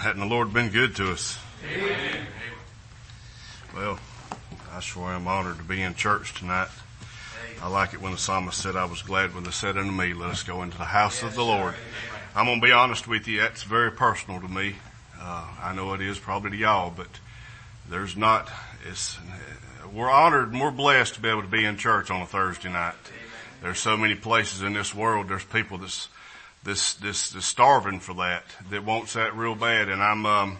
Hadn't the Lord been good to us? Amen. Well, I sure am honored to be in church tonight. I like it when the psalmist said, I was glad when they said unto me, let us go into the house of the Lord. I'm going to be honest with you. That's very personal to me. Uh, I know it is probably to y'all, but there's not, it's, we're honored and we're blessed to be able to be in church on a Thursday night. There's so many places in this world, there's people that's, this, this, starving for that, that wants that real bad. And I'm, um,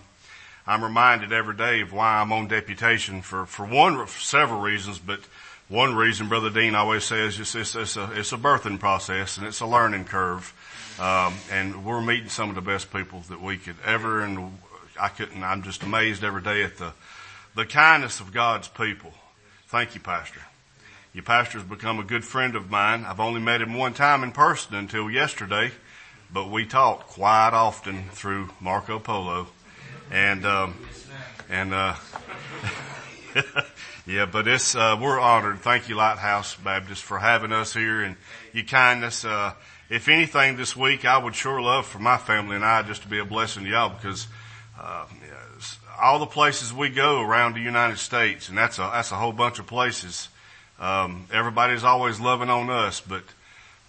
I'm reminded every day of why I'm on deputation for, for one, for several reasons, but one reason Brother Dean always says is it's, it's, a, it's a birthing process and it's a learning curve. Um, and we're meeting some of the best people that we could ever, and I couldn't, I'm just amazed every day at the, the kindness of God's people. Thank you, Pastor. Your pastor's become a good friend of mine. I've only met him one time in person until yesterday but we talked quite often through Marco Polo, and um, and uh, yeah, but it's uh, we're honored. Thank you, Lighthouse Baptist, for having us here and your kindness. Uh, if anything, this week I would sure love for my family and I just to be a blessing to y'all because uh, all the places we go around the United States, and that's a that's a whole bunch of places. Um, everybody's always loving on us, but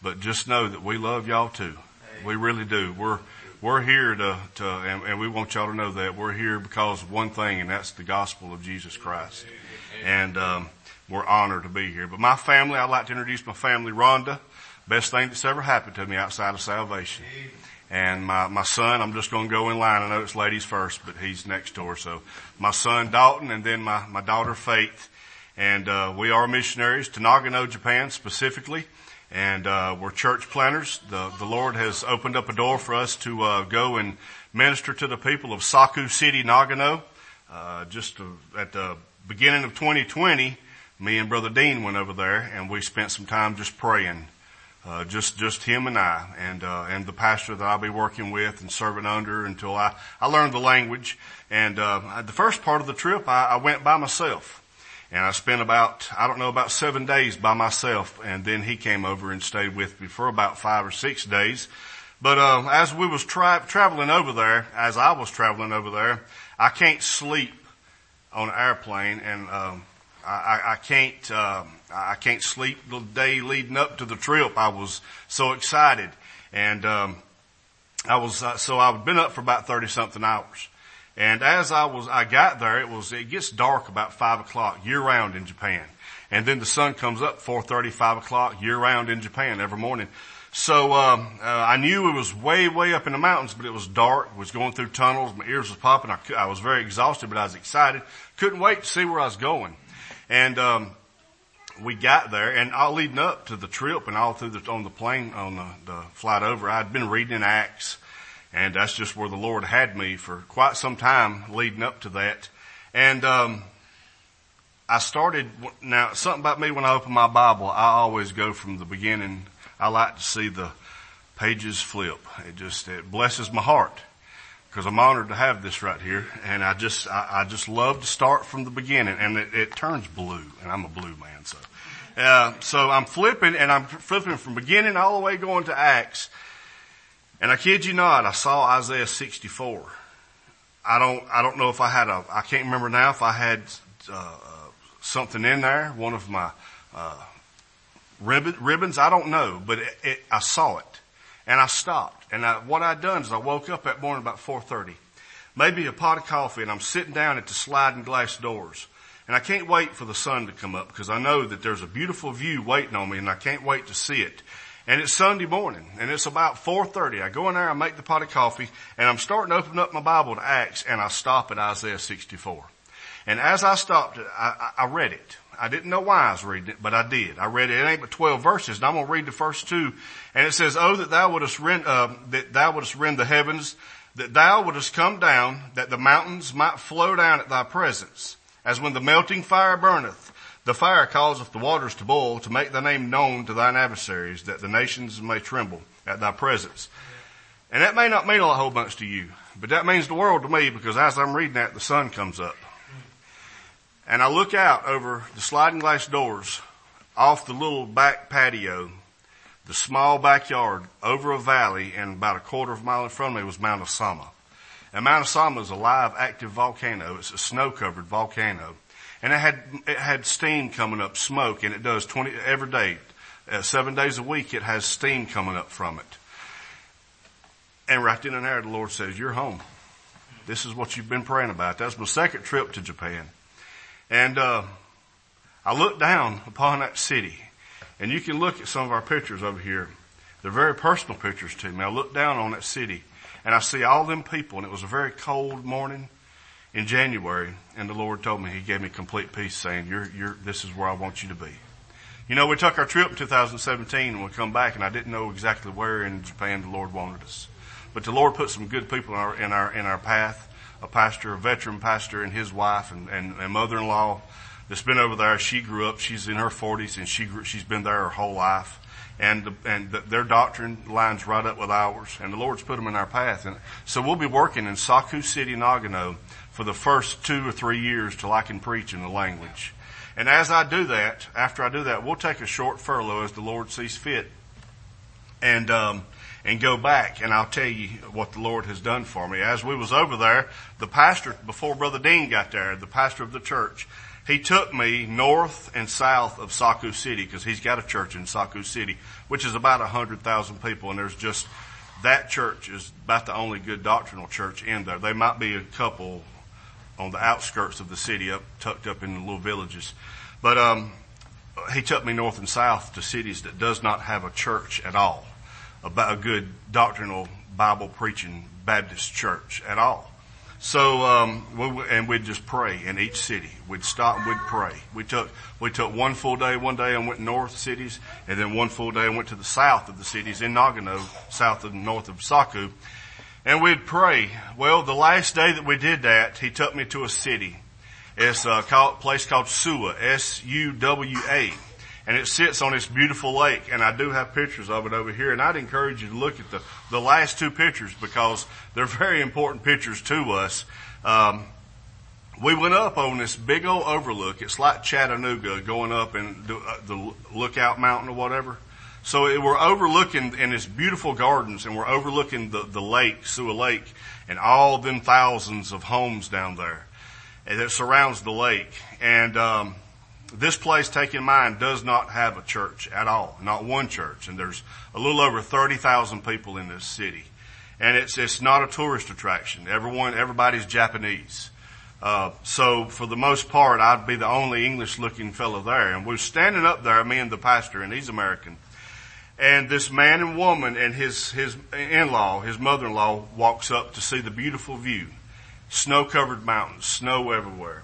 but just know that we love y'all too. We really do. We're, we're here to, to and, and, we want y'all to know that we're here because of one thing, and that's the gospel of Jesus Christ. And, um, we're honored to be here. But my family, I'd like to introduce my family, Rhonda. Best thing that's ever happened to me outside of salvation. And my, my son, I'm just going to go in line. I know it's ladies first, but he's next door. So my son, Dalton, and then my, my daughter, Faith. And, uh, we are missionaries to Nagano, Japan specifically and uh, we're church planners. The the Lord has opened up a door for us to uh, go and minister to the people of Saku City, Nagano. Uh, just to, at the beginning of 2020, me and Brother Dean went over there, and we spent some time just praying. Uh, just just him and I, and uh, and the pastor that I'll be working with and serving under until I I learned the language. And uh, the first part of the trip, I, I went by myself. And I spent about, I don't know, about seven days by myself. And then he came over and stayed with me for about five or six days. But, uh, as we was tra- traveling over there, as I was traveling over there, I can't sleep on an airplane and, um, I, I, can't, uh, I can't sleep the day leading up to the trip. I was so excited. And, um, I was, uh, so I've been up for about 30 something hours. And as I was, I got there, it was, it gets dark about five o'clock year round in Japan. And then the sun comes up 4.30, 5 o'clock year round in Japan every morning. So, um, uh, I knew it was way, way up in the mountains, but it was dark, was going through tunnels, my ears was popping, I, I was very exhausted, but I was excited. Couldn't wait to see where I was going. And, um, we got there and all leading up to the trip and all through the, on the plane, on the, the flight over, I'd been reading in Acts and that's just where the Lord had me for quite some time leading up to that. And, um, I started, now something about me when I open my Bible, I always go from the beginning. I like to see the pages flip. It just, it blesses my heart because I'm honored to have this right here. And I just, I, I just love to start from the beginning and it, it turns blue and I'm a blue man. So, uh, so I'm flipping and I'm flipping from beginning all the way going to Acts and I kid you not, I saw Isaiah 64. I don't, I don't know if I had a, I can't remember now if I had, uh, something in there, one of my, uh, ribbon, ribbons, I don't know, but it, it, I saw it. And I stopped. And I, what I'd done is I woke up that morning about 4.30. Maybe a pot of coffee and I'm sitting down at the sliding glass doors. And I can't wait for the sun to come up because I know that there's a beautiful view waiting on me and I can't wait to see it. And it's Sunday morning and it's about 4.30. I go in there, I make the pot of coffee and I'm starting to open up my Bible to Acts and I stop at Isaiah 64. And as I stopped I, I read it. I didn't know why I was reading it, but I did. I read it. It ain't but 12 verses and I'm going to read the first two. And it says, Oh, that thou wouldest rend, uh, that thou wouldest rend the heavens, that thou wouldest come down, that the mountains might flow down at thy presence, as when the melting fire burneth the fire causeth the waters to boil to make thy name known to thine adversaries that the nations may tremble at thy presence. And that may not mean a whole bunch to you, but that means the world to me because as I'm reading that, the sun comes up. And I look out over the sliding glass doors off the little back patio, the small backyard over a valley and about a quarter of a mile in front of me was Mount Asama. And Mount Asama is a live, active volcano. It's a snow-covered volcano. And it had, it had steam coming up, smoke, and it does 20, every day, uh, seven days a week, it has steam coming up from it. And right then and there, the Lord says, you're home. This is what you've been praying about. That's my second trip to Japan. And, uh, I looked down upon that city and you can look at some of our pictures over here. They're very personal pictures to me. I look down on that city and I see all them people and it was a very cold morning in January and the Lord told me, He gave me complete peace saying, you're, you're, this is where I want you to be. You know, we took our trip in 2017 and we come back and I didn't know exactly where in Japan the Lord wanted us. But the Lord put some good people in our, in our, in our path. A pastor, a veteran pastor and his wife and, and, and mother-in-law that's been over there. She grew up. She's in her 40s, and she grew, she's been there her whole life. And the, and the, their doctrine lines right up with ours. And the Lord's put them in our path. And so we'll be working in Saku City, Nagano, for the first two or three years till I can preach in the language. And as I do that, after I do that, we'll take a short furlough as the Lord sees fit, and um, and go back. And I'll tell you what the Lord has done for me. As we was over there, the pastor before Brother Dean got there, the pastor of the church, he took me north and south of Saku City because he's got a church in Saku City, which is about a hundred thousand people, and there's just that church is about the only good doctrinal church in there. There might be a couple on the outskirts of the city, up tucked up in the little villages, but um, he took me north and south to cities that does not have a church at all, about a good doctrinal Bible preaching Baptist church at all. So, um, we, and we'd just pray in each city. We'd stop and we'd pray. We took, we took one full day one day and went north cities and then one full day and went to the south of the cities in Nagano, south and north of Saku. And we'd pray. Well, the last day that we did that, he took me to a city. It's a place called Suwa, S-U-W-A and it sits on this beautiful lake. And I do have pictures of it over here. And I'd encourage you to look at the, the last two pictures because they're very important pictures to us. Um, we went up on this big old overlook. It's like Chattanooga going up in the, uh, the lookout mountain or whatever. So it, we're overlooking in this beautiful gardens and we're overlooking the, the lake, Suwa Lake, and all them thousands of homes down there that surrounds the lake. And, um, this place, take in mind, does not have a church at all. Not one church. And there's a little over 30,000 people in this city. And it's, it's not a tourist attraction. Everyone, everybody's Japanese. Uh, so for the most part, I'd be the only English looking fellow there. And we're standing up there, me and the pastor, and he's American. And this man and woman and his, his in-law, his mother-in-law walks up to see the beautiful view. Snow covered mountains, snow everywhere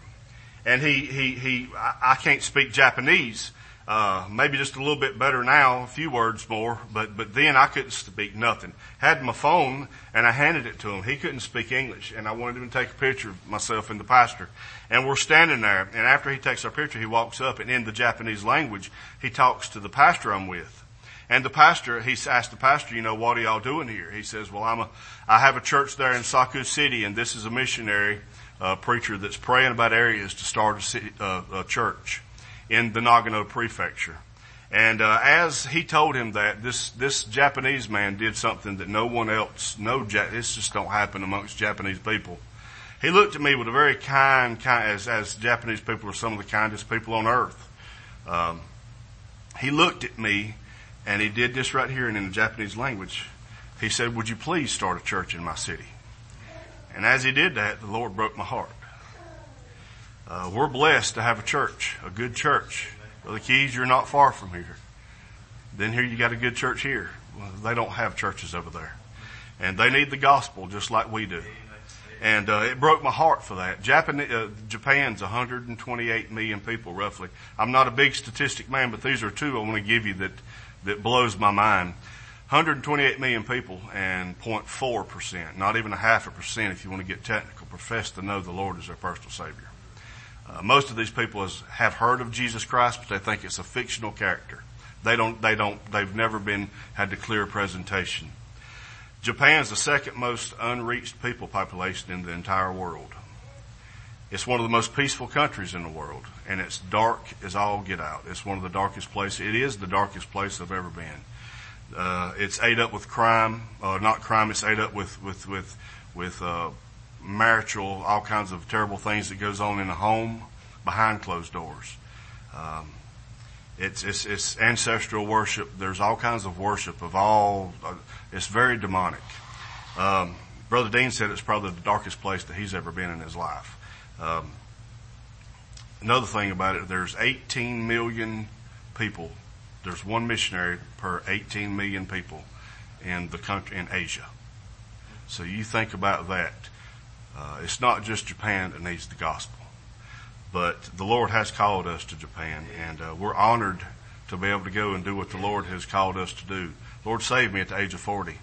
and he he he I, can't speak Japanese. Uh, maybe just a little bit better now, a few words more, but, but then I couldn't speak nothing. Had my phone and I handed it to him. He couldn't speak English and I wanted him to take a picture of myself and the pastor. And we're standing there and after he takes our picture, he walks up and in the Japanese language, he talks to the pastor I'm with. And the pastor, he asked the pastor, you know, what are y'all doing here? He says, well, I'm a, I have a church there in Saku City and this is a missionary uh, preacher that's praying about areas to start a, city, uh, a church in the Nagano prefecture. And uh, as he told him that, this this Japanese man did something that no one else, no, this just don't happen amongst Japanese people. He looked at me with a very kind, kind as as Japanese people are some of the kindest people on earth. Um, he looked at me, and he did this right here and in the Japanese language. He said, "Would you please start a church in my city?" And as he did that, the Lord broke my heart. Uh, we're blessed to have a church, a good church. Brother Keys, you're not far from here. Then here you got a good church here. Well, they don't have churches over there. And they need the gospel just like we do. And uh, it broke my heart for that. Japan, uh, Japan's 128 million people roughly. I'm not a big statistic man, but these are two I want to give you that that blows my mind. 128 million people and 0.4%, not even a half a percent if you want to get technical, profess to know the Lord as their personal Savior. Uh, most of these people have heard of Jesus Christ, but they think it's a fictional character. They don't, they don't, they've never been, had the clear presentation. Japan's the second most unreached people population in the entire world. It's one of the most peaceful countries in the world, and it's dark as all get out. It's one of the darkest places. It is the darkest place I've ever been. Uh, it's ate up with crime, uh, not crime. It's ate up with with with with uh, marital, all kinds of terrible things that goes on in the home behind closed doors. Um, it's, it's, it's ancestral worship. There's all kinds of worship of all, uh, it's very demonic. Um, Brother Dean said it's probably the darkest place that he's ever been in his life. Um, another thing about it, there's 18 million people. There's one missionary per 18 million people in the country, in Asia. So you think about that. Uh, it's not just Japan that needs the gospel, but the Lord has called us to Japan, and uh, we're honored to be able to go and do what the Lord has called us to do. Lord saved me at the age of 40.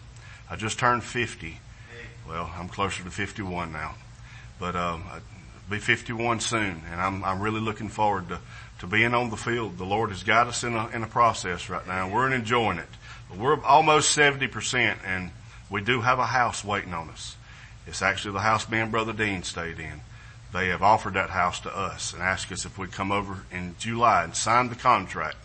I just turned 50. Well, I'm closer to 51 now, but um, I'll be 51 soon, and I'm I'm really looking forward to to being on the field. The Lord has got us in a in a process right now. We're enjoying it. But we're almost 70 percent, and we do have a house waiting on us. It's actually the house me and Brother Dean stayed in. They have offered that house to us and asked us if we'd come over in July and sign the contract.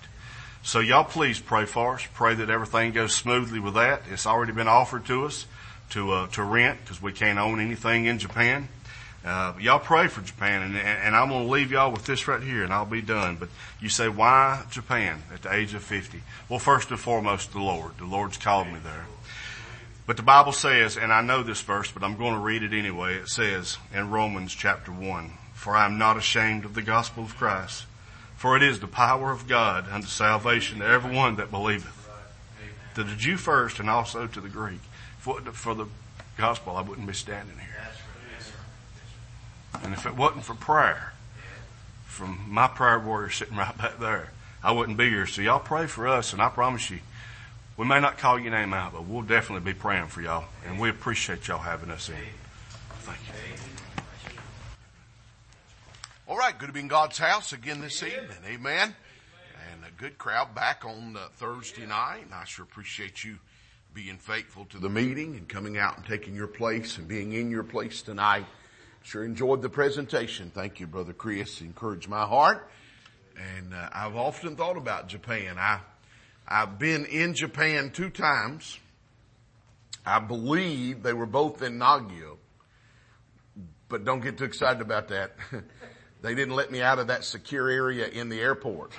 So y'all please pray for us. Pray that everything goes smoothly with that. It's already been offered to us to uh, to rent because we can't own anything in Japan. Uh, y'all pray for Japan, and, and I'm going to leave y'all with this right here, and I'll be done. But you say, why Japan at the age of 50? Well, first and foremost, the Lord. The Lord's called me there. But the Bible says, and I know this verse, but I'm going to read it anyway. It says in Romans chapter 1, For I am not ashamed of the gospel of Christ, for it is the power of God unto salvation to everyone that believeth. To the Jew first and also to the Greek. For, for the gospel, I wouldn't be standing here. And if it wasn't for prayer, from my prayer warrior sitting right back there, I wouldn't be here. So y'all pray for us, and I promise you, we may not call your name out, but we'll definitely be praying for y'all. And we appreciate y'all having us in. Thank you. All right, good to be in God's house again this evening. Amen. And a good crowd back on uh, Thursday night. And I sure appreciate you being faithful to the meeting and coming out and taking your place and being in your place tonight. Sure enjoyed the presentation. Thank you, Brother Chris. Encouraged my heart. And uh, I've often thought about Japan. I I've been in Japan two times. I believe they were both in Nagano. But don't get too excited about that. they didn't let me out of that secure area in the airport.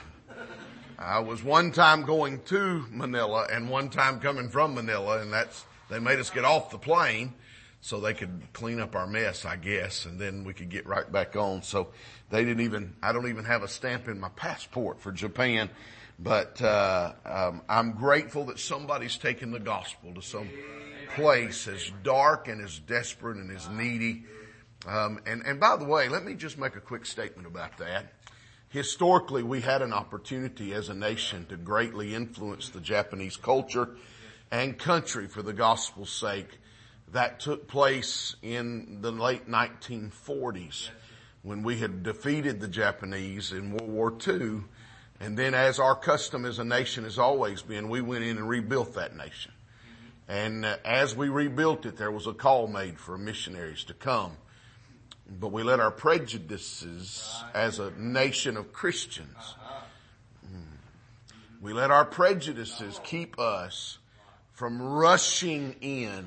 I was one time going to Manila and one time coming from Manila and that's, they made us get off the plane so they could clean up our mess, I guess, and then we could get right back on. So they didn't even, I don't even have a stamp in my passport for Japan. But uh, um, I'm grateful that somebody's taken the gospel to some place as dark and as desperate and as needy. Um, and, and by the way, let me just make a quick statement about that. Historically, we had an opportunity as a nation to greatly influence the Japanese culture and country for the gospel's sake. That took place in the late 1940s when we had defeated the Japanese in World War II and then as our custom as a nation has always been, we went in and rebuilt that nation. And uh, as we rebuilt it, there was a call made for missionaries to come. But we let our prejudices as a nation of Christians, mm, we let our prejudices keep us from rushing in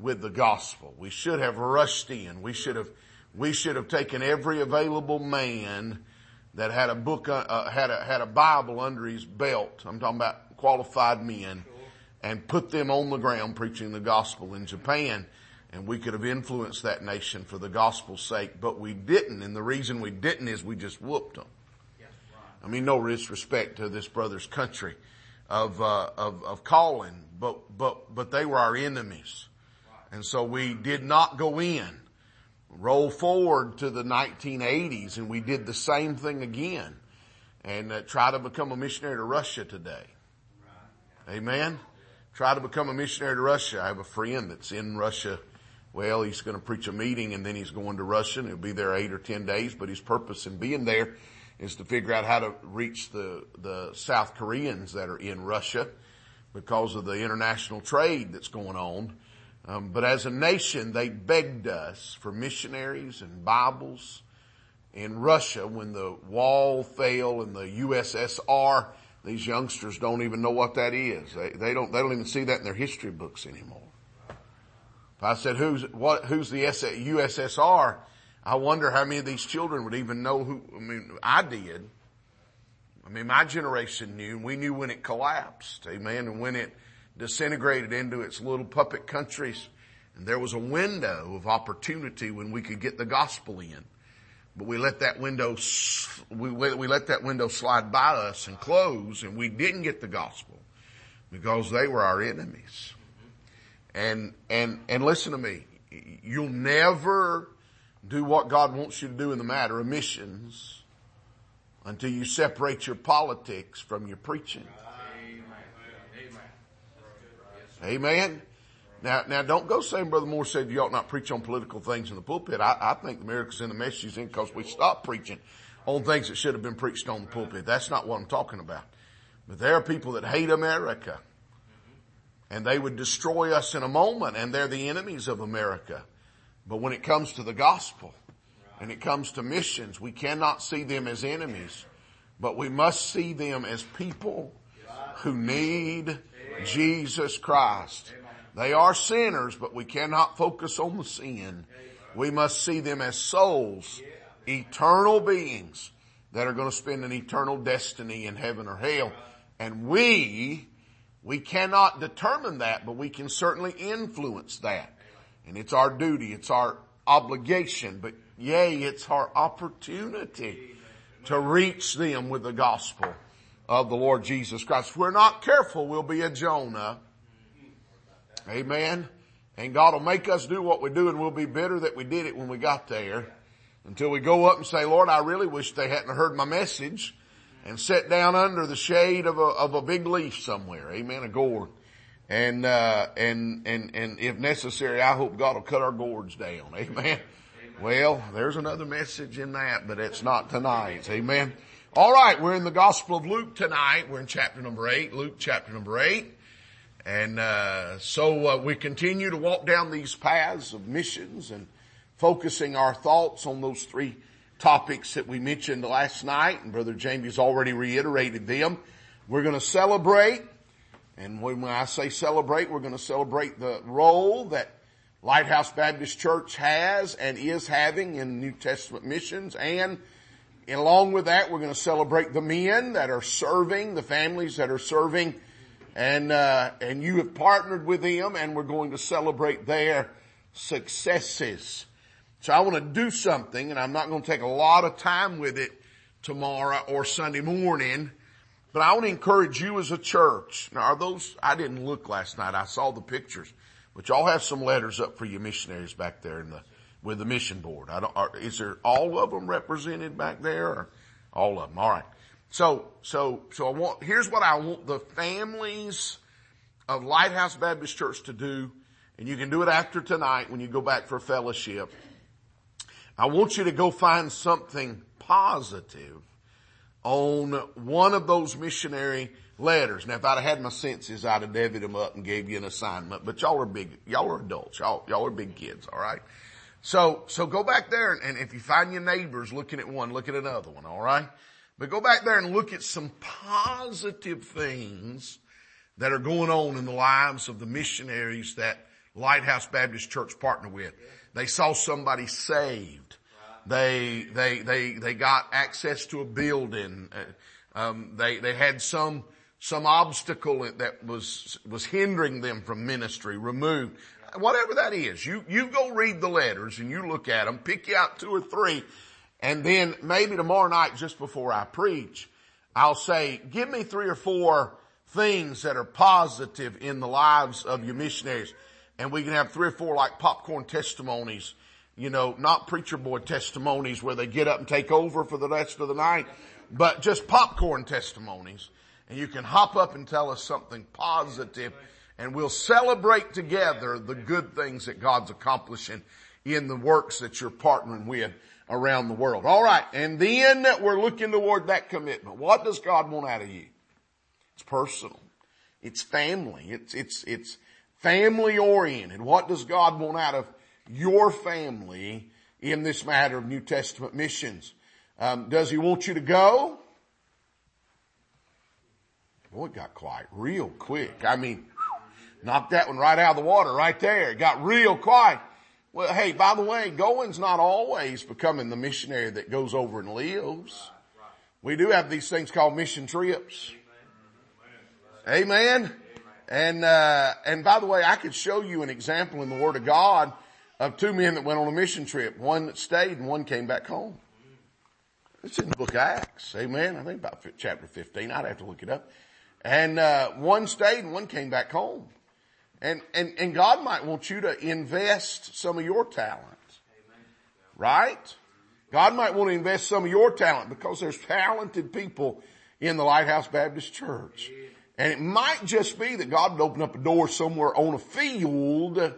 with the gospel. We should have rushed in. We should have, we should have taken every available man that had a book, uh, uh, had a, had a Bible under his belt. I'm talking about qualified men and put them on the ground preaching the gospel in Japan. And we could have influenced that nation for the gospel's sake, but we didn't. And the reason we didn't is we just whooped them. I mean, no disrespect to this brother's country of, uh, of, of calling, but, but, but they were our enemies. And so we did not go in. Roll forward to the 1980s and we did the same thing again and uh, try to become a missionary to Russia today. Amen. Try to become a missionary to Russia. I have a friend that's in Russia. Well, he's going to preach a meeting and then he's going to Russia and he'll be there eight or ten days, but his purpose in being there is to figure out how to reach the, the South Koreans that are in Russia because of the international trade that's going on. Um, but as a nation, they begged us for missionaries and Bibles. In Russia, when the wall fell in the USSR, these youngsters don't even know what that is. They, they don't, they don't even see that in their history books anymore. If I said who's, what, who's the USSR, I wonder how many of these children would even know who, I mean, I did. I mean, my generation knew, we knew when it collapsed, amen, and when it disintegrated into its little puppet countries. And there was a window of opportunity when we could get the gospel in. But we let that window, we, we let that window slide by us and close and we didn't get the gospel because they were our enemies. And, and, and listen to me. You'll never do what God wants you to do in the matter of missions until you separate your politics from your preaching. Amen. Now, now don't go saying Brother Moore said you ought not preach on political things in the pulpit. I, I think America's in the mess she's in because we stopped preaching on things that should have been preached on the pulpit. That's not what I'm talking about. But there are people that hate America and they would destroy us in a moment and they're the enemies of America. But when it comes to the gospel and it comes to missions, we cannot see them as enemies, but we must see them as people who need Jesus Christ. They are sinners, but we cannot focus on the sin. We must see them as souls, eternal beings that are going to spend an eternal destiny in heaven or hell. And we, we cannot determine that, but we can certainly influence that. And it's our duty, it's our obligation, but yea, it's our opportunity to reach them with the gospel of the Lord Jesus Christ. If we're not careful, we'll be a Jonah. Amen. And God will make us do what we do and we'll be bitter that we did it when we got there until we go up and say, Lord, I really wish they hadn't heard my message and sit down under the shade of a, of a big leaf somewhere. Amen. A gourd. And, uh, and, and, and if necessary, I hope God will cut our gourds down. Amen. Well, there's another message in that, but it's not tonight. Amen. All right, we're in the Gospel of Luke tonight. We're in chapter number eight, Luke chapter number eight. And uh, so uh, we continue to walk down these paths of missions and focusing our thoughts on those three topics that we mentioned last night. And Brother Jamie's already reiterated them. We're going to celebrate. And when I say celebrate, we're going to celebrate the role that Lighthouse Baptist Church has and is having in New Testament missions and and along with that, we're going to celebrate the men that are serving, the families that are serving, and uh, and you have partnered with them, and we're going to celebrate their successes. So I want to do something, and I'm not going to take a lot of time with it tomorrow or Sunday morning, but I want to encourage you as a church. Now, are those? I didn't look last night. I saw the pictures, but y'all have some letters up for you missionaries back there in the with the mission board. I don't, are, is there all of them represented back there or all of them? All right. So, so, so I want, here's what I want the families of Lighthouse Baptist Church to do, and you can do it after tonight when you go back for fellowship. I want you to go find something positive on one of those missionary letters. Now, if I'd had my senses, I'd have divvied them up and gave you an assignment. But y'all are big, y'all are adults. Y'all, y'all are big kids, all right? So, so go back there and if you find your neighbors looking at one, look at another one, alright? But go back there and look at some positive things that are going on in the lives of the missionaries that Lighthouse Baptist Church partner with. They saw somebody saved. They, they, they, they got access to a building. Uh, um, they, they had some, some obstacle that was, was hindering them from ministry removed whatever that is, you, you go read the letters and you look at them, pick you out two or three, and then maybe tomorrow night just before I preach, I'll say, give me three or four things that are positive in the lives of your missionaries. And we can have three or four like popcorn testimonies, you know, not preacher boy testimonies where they get up and take over for the rest of the night, but just popcorn testimonies. And you can hop up and tell us something positive and we'll celebrate together the good things that God's accomplishing in the works that you're partnering with around the world. All right. And then we're looking toward that commitment. What does God want out of you? It's personal. It's family. It's, it's, it's family oriented. What does God want out of your family in this matter of New Testament missions? Um, does he want you to go? Boy, it got quiet real quick. I mean, Knocked that one right out of the water right there. It got real quiet. Well, hey, by the way, going's not always becoming the missionary that goes over and lives. We do have these things called mission trips. Amen. And, uh, and by the way, I could show you an example in the Word of God of two men that went on a mission trip. One stayed and one came back home. It's in the book of Acts. Amen. I think about chapter 15. I'd have to look it up. And, uh, one stayed and one came back home. And, and, and God might want you to invest some of your talent. Right? God might want to invest some of your talent because there's talented people in the Lighthouse Baptist Church. And it might just be that God would open up a door somewhere on a field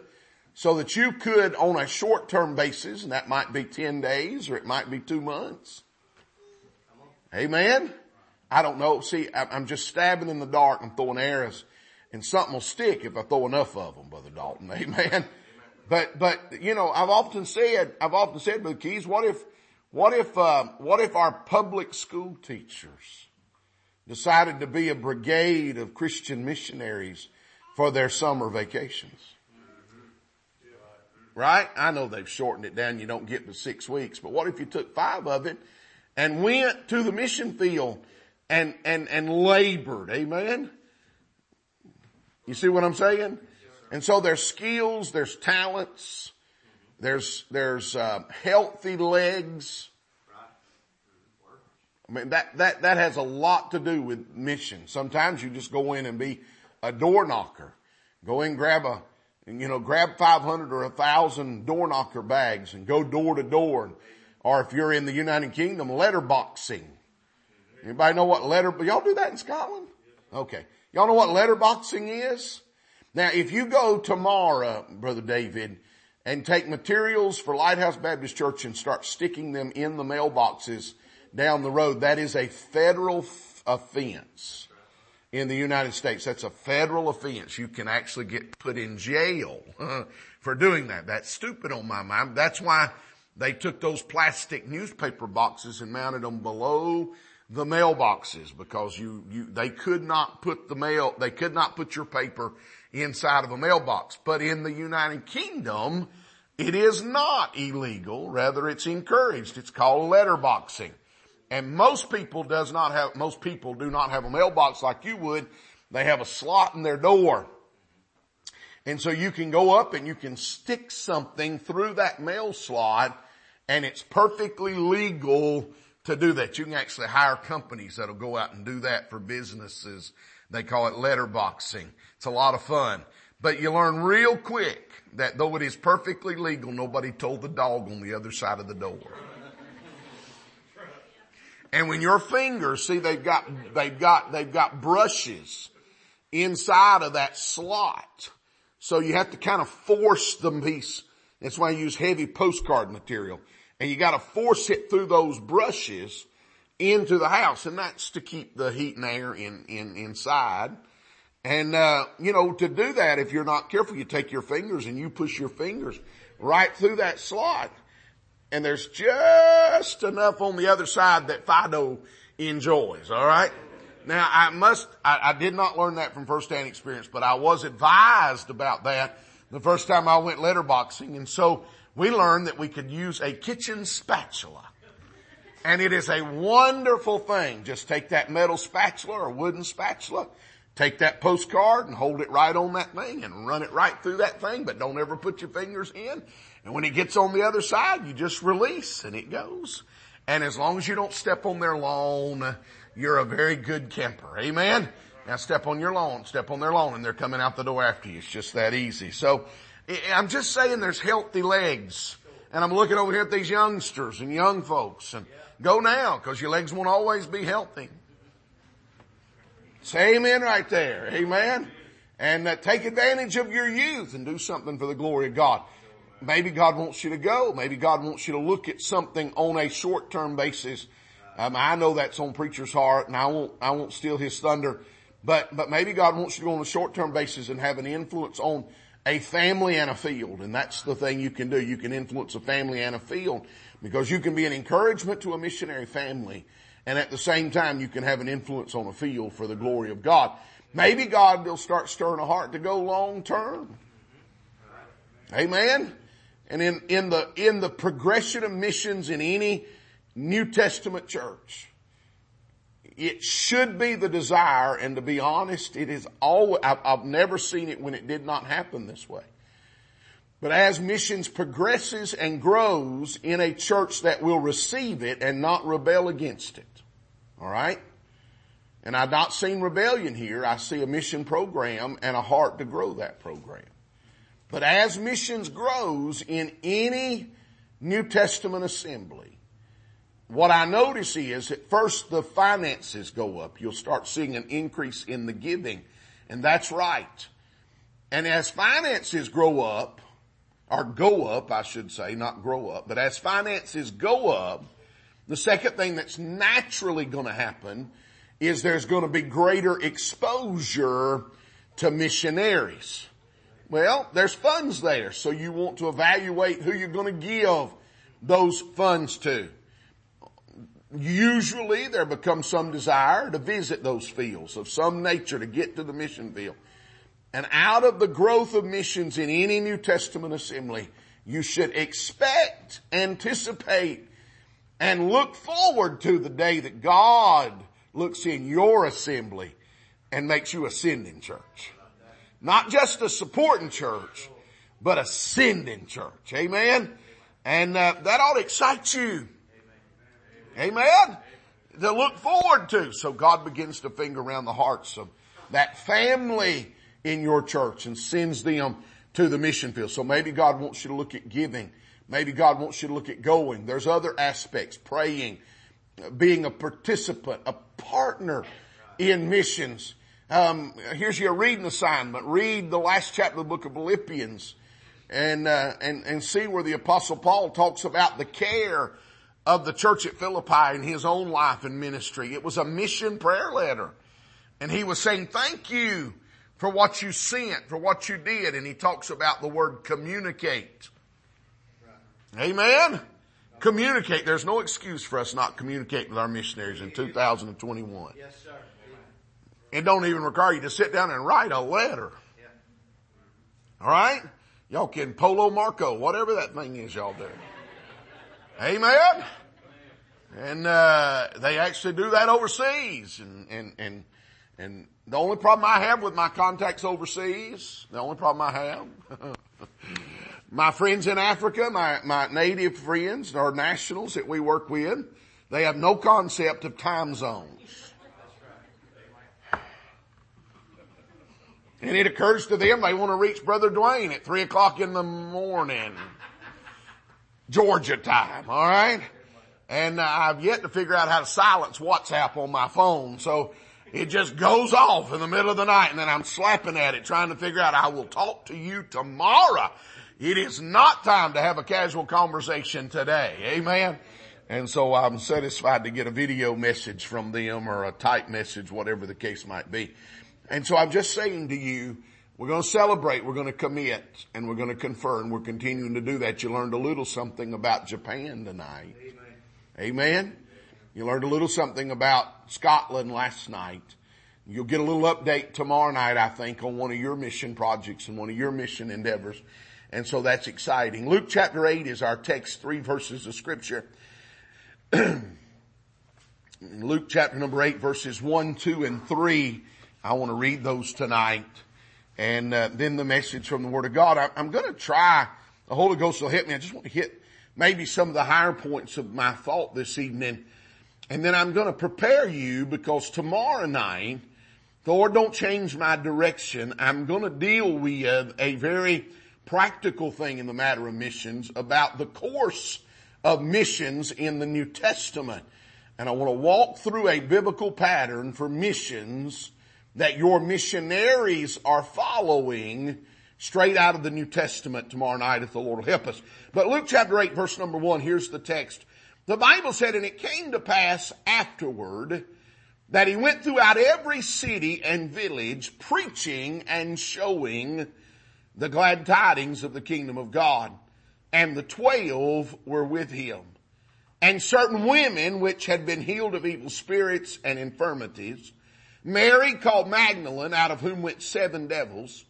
so that you could on a short-term basis, and that might be 10 days or it might be two months. Amen? I don't know. See, I'm just stabbing in the dark and throwing arrows and something will stick if I throw enough of them, Brother Dalton. Amen. But, but, you know, I've often said, I've often said, Brother Keys, what if, what if, uh, what if our public school teachers decided to be a brigade of Christian missionaries for their summer vacations? Right? I know they've shortened it down. You don't get to six weeks, but what if you took five of it and went to the mission field and, and, and labored? Amen. You see what I'm saying? And so there's skills, there's talents, there's, there's, uh, healthy legs. I mean, that, that, that has a lot to do with mission. Sometimes you just go in and be a door knocker. Go in, grab a, you know, grab 500 or a thousand door knocker bags and go door to door. Or if you're in the United Kingdom, letterboxing. Anybody know what letter, y'all do that in Scotland? Okay. Y'all know what letterboxing is? Now, if you go tomorrow, Brother David, and take materials for Lighthouse Baptist Church and start sticking them in the mailboxes down the road, that is a federal offense in the United States. That's a federal offense. You can actually get put in jail uh, for doing that. That's stupid on my mind. That's why they took those plastic newspaper boxes and mounted them below the mailboxes because you, you, they could not put the mail, they could not put your paper inside of a mailbox. But in the United Kingdom, it is not illegal. Rather, it's encouraged. It's called letterboxing. And most people does not have, most people do not have a mailbox like you would. They have a slot in their door. And so you can go up and you can stick something through that mail slot and it's perfectly legal to do that. You can actually hire companies that'll go out and do that for businesses. They call it letterboxing. It's a lot of fun. But you learn real quick that though it is perfectly legal, nobody told the dog on the other side of the door. And when your fingers, see they've got, they've got, they've got brushes inside of that slot. So you have to kind of force the piece. That's why I use heavy postcard material and you gotta force it through those brushes into the house and that's to keep the heat and air in, in, inside. And, uh, you know, to do that, if you're not careful, you take your fingers and you push your fingers right through that slot. And there's just enough on the other side that Fido enjoys, alright? Now I must, I, I, did not learn that from first-hand experience, but I was advised about that the first time I went letterboxing. And so we learned that we could use a kitchen spatula. And it is a wonderful thing. Just take that metal spatula or wooden spatula, take that postcard and hold it right on that thing and run it right through that thing, but don't ever put your fingers in. And when it gets on the other side, you just release and it goes. And as long as you don't step on their lawn, you're a very good camper. Amen? Now step on your lawn, step on their lawn and they're coming out the door after you. It's just that easy. So I'm just saying there's healthy legs. And I'm looking over here at these youngsters and young folks and go now because your legs won't always be healthy. Say amen right there. Amen. And uh, take advantage of your youth and do something for the glory of God. Maybe God wants you to go. Maybe God wants you to look at something on a short-term basis. Um, I know that's on preacher's heart and I won't, I won't steal his thunder. But, but maybe God wants you to go on a short-term basis and have an influence on a family and a field. And that's the thing you can do. You can influence a family and a field because you can be an encouragement to a missionary family. And at the same time, you can have an influence on a field for the glory of God. Maybe God will start stirring a heart to go long term. Amen. And in, in the, in the progression of missions in any New Testament church, it should be the desire, and to be honest, it is always, I've, I've never seen it when it did not happen this way. But as missions progresses and grows in a church that will receive it and not rebel against it. Alright? And I've not seen rebellion here. I see a mission program and a heart to grow that program. But as missions grows in any New Testament assembly, what I notice is at first the finances go up. You'll start seeing an increase in the giving. And that's right. And as finances grow up, or go up, I should say, not grow up, but as finances go up, the second thing that's naturally going to happen is there's going to be greater exposure to missionaries. Well, there's funds there, so you want to evaluate who you're going to give those funds to usually there becomes some desire to visit those fields of some nature to get to the mission field. And out of the growth of missions in any New Testament assembly, you should expect, anticipate, and look forward to the day that God looks in your assembly and makes you a sending church. Not just a supporting church, but a sending church. Amen? And uh, that ought to excite you. Amen? To look forward to. So God begins to finger around the hearts of that family in your church and sends them to the mission field. So maybe God wants you to look at giving. Maybe God wants you to look at going. There's other aspects, praying, being a participant, a partner in missions. Um, here's your reading assignment. Read the last chapter of the book of Philippians and, uh, and, and see where the apostle Paul talks about the care of the church at Philippi in his own life and ministry. It was a mission prayer letter. And he was saying, thank you for what you sent, for what you did. And he talks about the word communicate. Right. Amen? Communicate. There's no excuse for us not communicating with our missionaries in 2021. Yes, sir. It don't even require you to sit down and write a letter. Yeah. All right? Y'all can Polo Marco, whatever that thing is y'all do. Amen? And, uh, they actually do that overseas and, and, and, and the only problem I have with my contacts overseas, the only problem I have, my friends in Africa, my, my native friends or nationals that we work with, they have no concept of time zones. And it occurs to them they want to reach Brother Dwayne at three o'clock in the morning. Georgia time, alright? And uh, I've yet to figure out how to silence WhatsApp on my phone, so it just goes off in the middle of the night and then I'm slapping at it trying to figure out I will talk to you tomorrow. It is not time to have a casual conversation today. Amen. And so I'm satisfied to get a video message from them or a type message, whatever the case might be. And so I'm just saying to you, we're going to celebrate, we're going to commit, and we're going to confer, and we're continuing to do that. You learned a little something about Japan tonight. Amen. Amen. You learned a little something about Scotland last night. You'll get a little update tomorrow night, I think, on one of your mission projects and one of your mission endeavors. And so that's exciting. Luke chapter 8 is our text, three verses of scripture. Luke chapter number 8 verses 1, 2, and 3. I want to read those tonight and uh, then the message from the Word of God. I, I'm going to try. The Holy Ghost will hit me. I just want to hit maybe some of the higher points of my thought this evening, and then I'm going to prepare you because tomorrow night, Lord, don't change my direction. I'm going to deal with a very practical thing in the matter of missions about the course of missions in the New Testament. And I want to walk through a biblical pattern for missions that your missionaries are following straight out of the New Testament tomorrow night if the Lord will help us. But Luke chapter 8 verse number 1, here's the text. The Bible said, and it came to pass afterward that he went throughout every city and village preaching and showing the glad tidings of the kingdom of God. And the twelve were with him. And certain women which had been healed of evil spirits and infirmities Mary called Magdalene, out of whom went seven devils,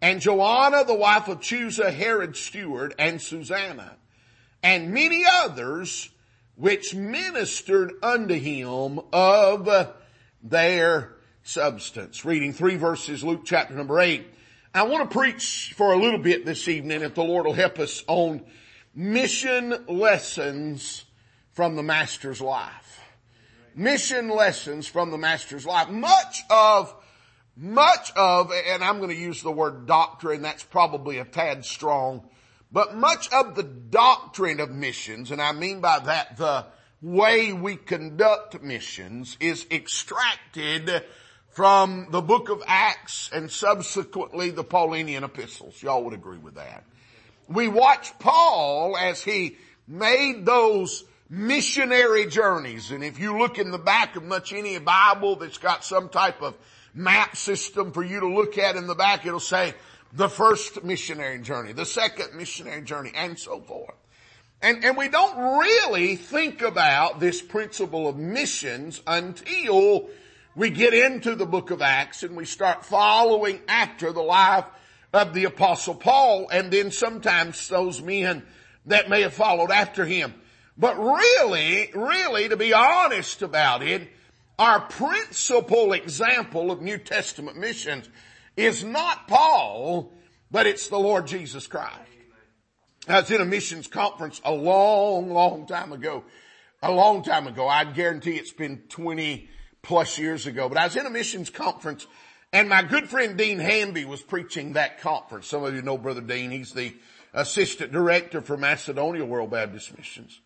and Joanna, the wife of Chuza, Herod's steward, and Susanna, and many others which ministered unto him of their substance. Reading three verses, Luke chapter number eight. I want to preach for a little bit this evening, if the Lord will help us, on mission lessons from the Master's life. Mission lessons from the Master's life. Much of, much of, and I'm going to use the word doctrine, that's probably a tad strong, but much of the doctrine of missions, and I mean by that the way we conduct missions, is extracted from the book of Acts and subsequently the Paulinian epistles. Y'all would agree with that. We watch Paul as he made those missionary journeys. And if you look in the back of much any Bible that's got some type of map system for you to look at in the back, it'll say the first missionary journey, the second missionary journey, and so forth. And, and we don't really think about this principle of missions until we get into the book of Acts and we start following after the life of the apostle Paul and then sometimes those men that may have followed after him. But really, really to be honest about it, our principal example of New Testament missions is not Paul, but it's the Lord Jesus Christ. I was in a missions conference a long, long time ago. A long time ago. I guarantee it's been 20, plus years ago, but I was in a missions conference and my good friend Dean Hamby was preaching that conference. Some of you know Brother Dean. He's the assistant director for Macedonia World Baptist Missions.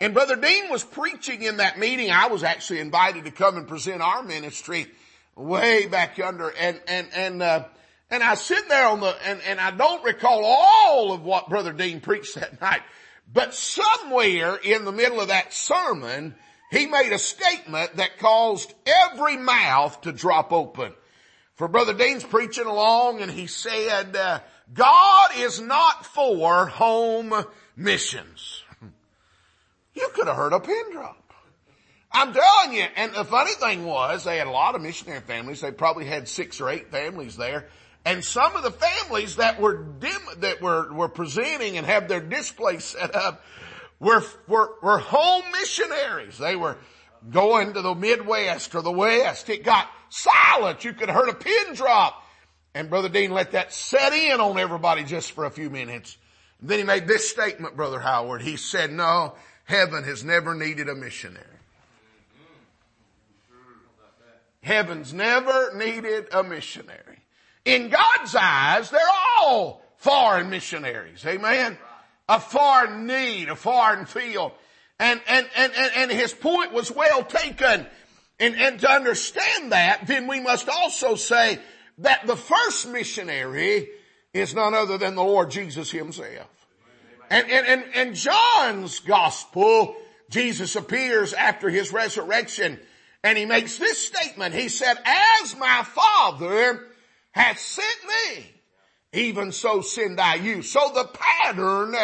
And Brother Dean was preaching in that meeting. I was actually invited to come and present our ministry way back yonder and, and, and, uh, and I sit there on the, and, and I don't recall all of what Brother Dean preached that night, but somewhere in the middle of that sermon, he made a statement that caused every mouth to drop open. For Brother Dean's preaching along and he said, uh, God is not for home missions. You could have heard a pin drop. I'm telling you, and the funny thing was, they had a lot of missionary families. They probably had six or eight families there. And some of the families that were dim, that were, were presenting and have their display set up were, were, were home missionaries. They were going to the Midwest or the West. It got silent. You could have heard a pin drop. And Brother Dean let that set in on everybody just for a few minutes. And then he made this statement, Brother Howard. He said, no, heaven has never needed a missionary. Heaven's never needed a missionary. In God's eyes, they're all foreign missionaries. Amen a foreign need, a foreign field. And, and, and, and, and his point was well taken. And, and to understand that, then we must also say that the first missionary is none other than the Lord Jesus himself. And, and, and, and John's gospel, Jesus appears after his resurrection and he makes this statement. He said, as my father hath sent me, even so send I you. So the pattern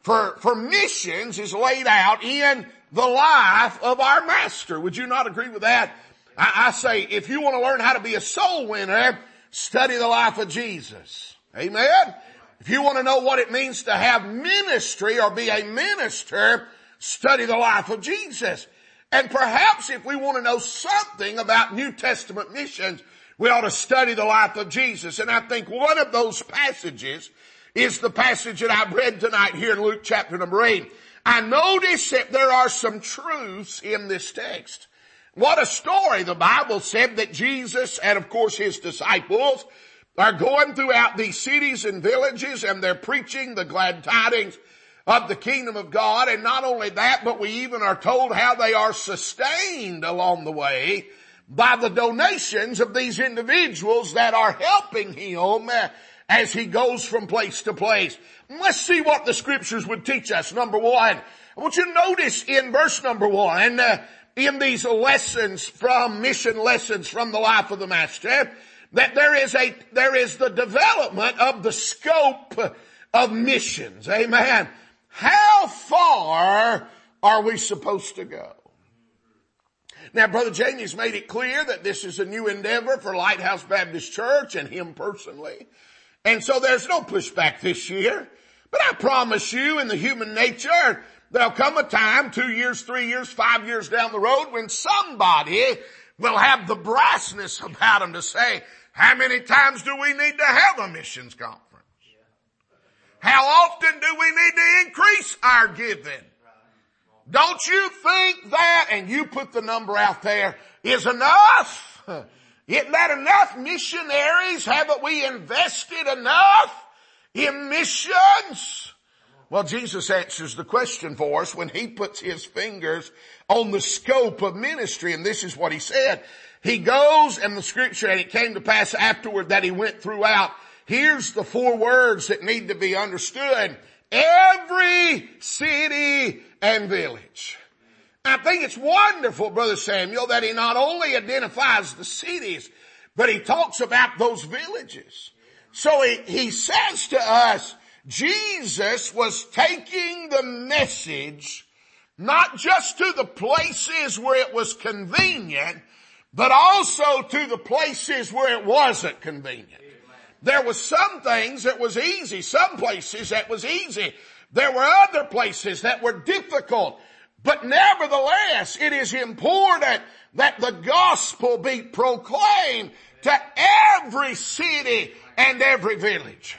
for, for missions is laid out in the life of our master. Would you not agree with that? I, I say, if you want to learn how to be a soul winner, study the life of Jesus. Amen? If you want to know what it means to have ministry or be a minister, study the life of Jesus. And perhaps if we want to know something about New Testament missions, we ought to study the life of Jesus. And I think one of those passages is the passage that I've read tonight here in Luke chapter number eight. I notice that there are some truths in this text. What a story. The Bible said that Jesus and of course his disciples are going throughout these cities and villages and they're preaching the glad tidings of the kingdom of God. And not only that, but we even are told how they are sustained along the way by the donations of these individuals that are helping him as he goes from place to place. Let's see what the scriptures would teach us. Number one, I want you to notice in verse number one, uh, in these lessons from mission lessons from the life of the master, that there is a, there is the development of the scope of missions. Amen. How far are we supposed to go? Now Brother Jamie's made it clear that this is a new endeavor for Lighthouse Baptist Church and him personally. And so there's no pushback this year. But I promise you in the human nature, there'll come a time, two years, three years, five years down the road when somebody will have the brassness about them to say, how many times do we need to have a missions conference? How often do we need to increase our giving? Don't you think that, and you put the number out there, is enough? Isn't that enough missionaries? Haven't we invested enough in missions? Well, Jesus answers the question for us when he puts his fingers on the scope of ministry, and this is what he said. He goes and the scripture, and it came to pass afterward that he went throughout. Here's the four words that need to be understood. Every city and village. I think it's wonderful, Brother Samuel, that he not only identifies the cities, but he talks about those villages. So he, he says to us, Jesus was taking the message not just to the places where it was convenient, but also to the places where it wasn't convenient. There was some things that was easy, some places that was easy. There were other places that were difficult. But nevertheless, it is important that the gospel be proclaimed to every city and every village.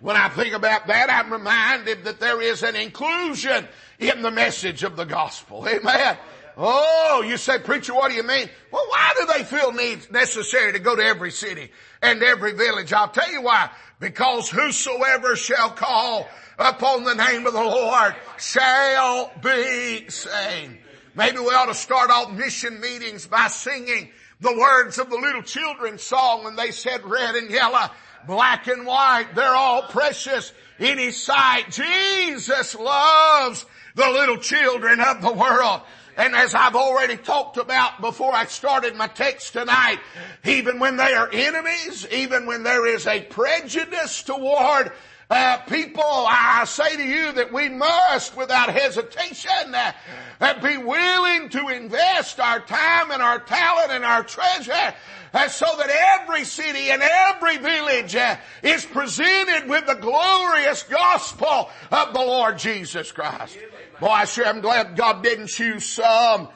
When I think about that, I'm reminded that there is an inclusion in the message of the gospel. Amen. Oh, you say, preacher, what do you mean? Well, why do they feel need necessary to go to every city and every village? I'll tell you why. Because whosoever shall call upon the name of the Lord shall be saved. Maybe we ought to start off mission meetings by singing the words of the little children's song when they said red and yellow, black and white, they're all precious in his sight. Jesus loves the little children of the world. And as I've already talked about before I started my text tonight, even when they are enemies, even when there is a prejudice toward uh, people, I say to you that we must, without hesitation, uh, uh, be willing to invest our time and our talent and our treasure uh, so that every city and every village uh, is presented with the glorious gospel of the Lord Jesus Christ. Boy, I sure am glad God didn't choose some.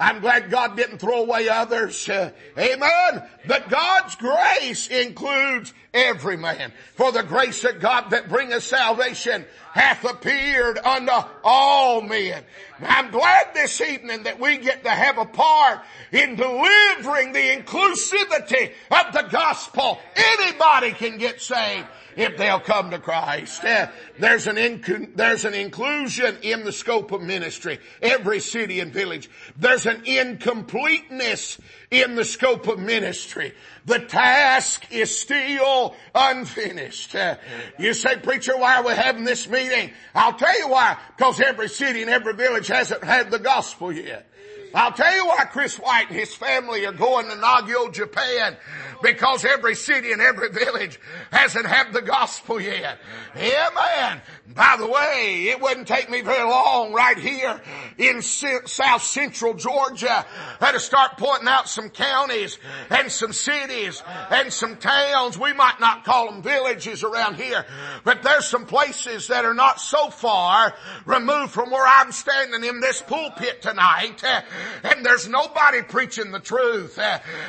I'm glad God didn't throw away others. Uh, amen. But God's grace includes every man. For the grace of God that bringeth salvation hath appeared unto all men. I'm glad this evening that we get to have a part in delivering the inclusivity of the gospel. Anybody can get saved if they'll come to Christ. Uh, there's an inc- there's an inclusion in the scope of ministry. Every city and village. There's an incompleteness in the scope of ministry. The task is still unfinished. Uh, you say, preacher, why are we having this meeting? I'll tell you why. Because every city and every village hasn't had the gospel yet. I'll tell you why Chris White and his family are going to Nagio, Japan. Because every city and every village hasn't had the gospel yet. Amen. By the way, it wouldn't take me very long right here in south central Georgia uh, to start pointing out some counties and some cities and some towns. We might not call them villages around here, but there's some places that are not so far removed from where I'm standing in this pulpit tonight uh, and there's nobody preaching the truth.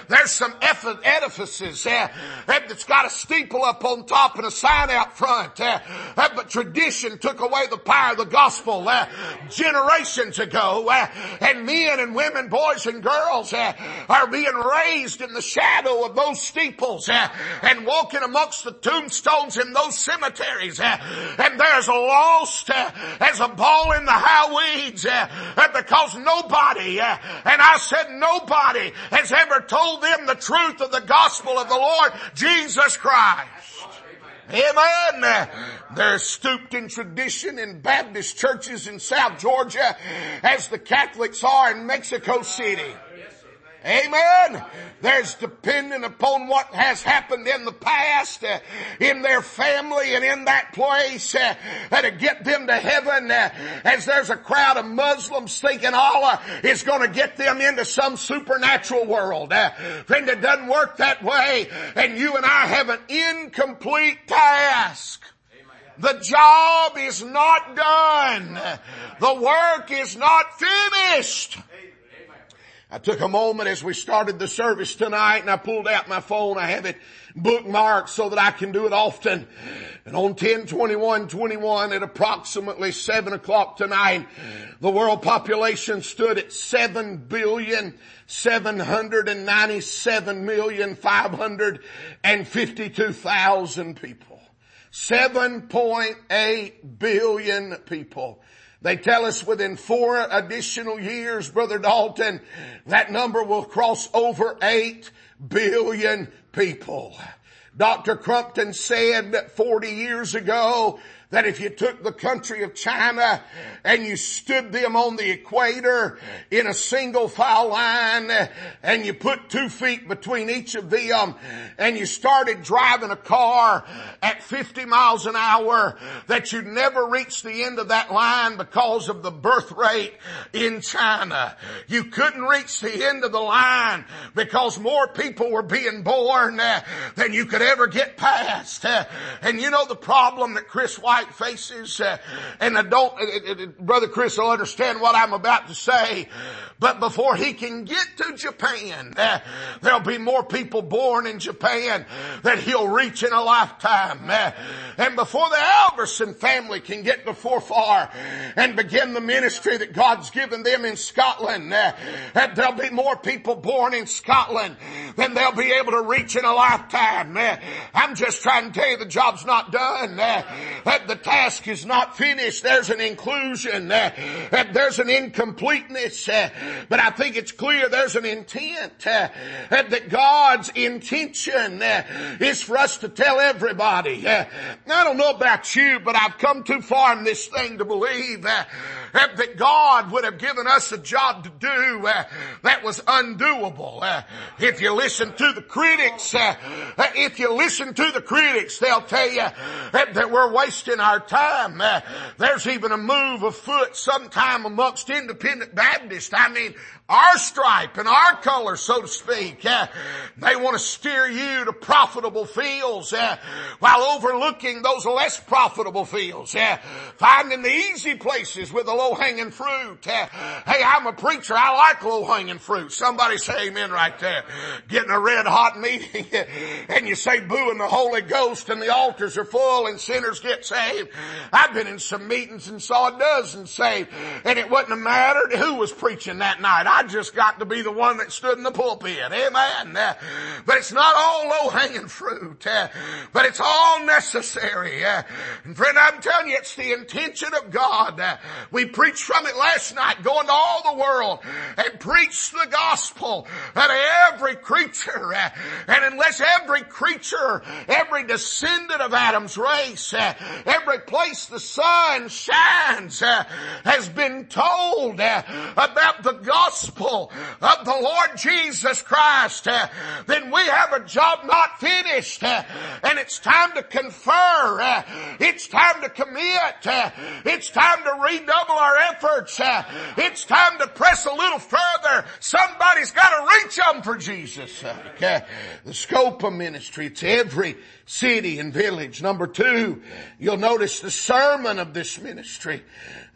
There's some edifices that's got a steeple up on top and a sign out front, but tradition took away the power of the gospel uh, generations ago. Uh, and men and women, boys and girls uh, are being raised in the shadow of those steeples uh, and walking amongst the tombstones in those cemeteries. Uh, and there's a lost uh, as a ball in the high weeds because nobody, and I said nobody has ever told them the truth of the gospel of the Lord Jesus Christ. Amen. They're stooped in tradition in Baptist churches in South Georgia as the Catholics are in Mexico City. Amen. There's depending upon what has happened in the past, uh, in their family and in that place, uh, to get them to heaven, uh, as there's a crowd of Muslims thinking Allah is going to get them into some supernatural world. Uh, friend, it doesn't work that way, and you and I have an incomplete task. The job is not done. The work is not finished. I took a moment as we started the service tonight and I pulled out my phone. I have it bookmarked so that I can do it often. And on 10, 21, 21 at approximately 7 o'clock tonight, the world population stood at 7 billion, 797 million, 552,000 people. 7.8 billion people. They tell us within four additional years, Brother Dalton, that number will cross over eight billion people. Dr. Crumpton said 40 years ago that if you took the country of China and you stood them on the equator in a single file line and you put two feet between each of them and you started driving a car at 50 miles an hour that you'd never reach the end of that line because of the birth rate in China. You couldn't reach the end of the line because more people were being born than you could ever get past. And you know the problem that Chris White white faces, uh, and I don't, uh, uh, Brother Chris will understand what I'm about to say, but before he can get to Japan, uh, there'll be more people born in Japan that he'll reach in a lifetime. Uh, and before the Alverson family can get before far and begin the ministry that God's given them in Scotland, uh, there'll be more people born in Scotland than they'll be able to reach in a lifetime. I'm just trying to tell you the job's not done the task is not finished. There's an inclusion. Uh, there's an incompleteness. Uh, but I think it's clear there's an intent uh, that God's intention is for us to tell everybody. I don't know about you, but I've come too far in this thing to believe Eh, that God would have given us a job to do eh, that was undoable. Eh. if you listen to the critics, if you listen to the critics, they'll tell you that we're wasting our time. Uh, there's even a move afoot sometime amongst independent Baptists. I mean, our stripe and our color, so to speak. Uh, they want to steer you to profitable fields uh, while overlooking those less profitable fields. Uh, finding the easy places with the low-hanging fruit. Hey, I'm a preacher. I like low-hanging fruit. Somebody say amen right there. Getting a red hot meeting and you say boo and the Holy Ghost and the altars are full and sinners get saved. I've been in some meetings and saw a dozen saved and it wouldn't have mattered who was preaching that night. I just got to be the one that stood in the pulpit. Amen. Uh, but it's not all low hanging fruit, uh, but it's all necessary. Uh, and friend, I'm telling you, it's the intention of God. Uh, we preached from it last night, going to all the world and preach the gospel to every creature. Uh, and unless every creature, every descendant of Adam's race, uh, every place the sun shines has been told about the gospel gospel of the Lord Jesus Christ, uh, then we have a job not finished. Uh, and it's time to confer. Uh, it's time to commit. It's time to redouble our efforts. It's time to press a little further. Somebody's got to reach them for Jesus. Okay. The scope of ministry, it's every city and village. Number two, you'll notice the sermon of this ministry.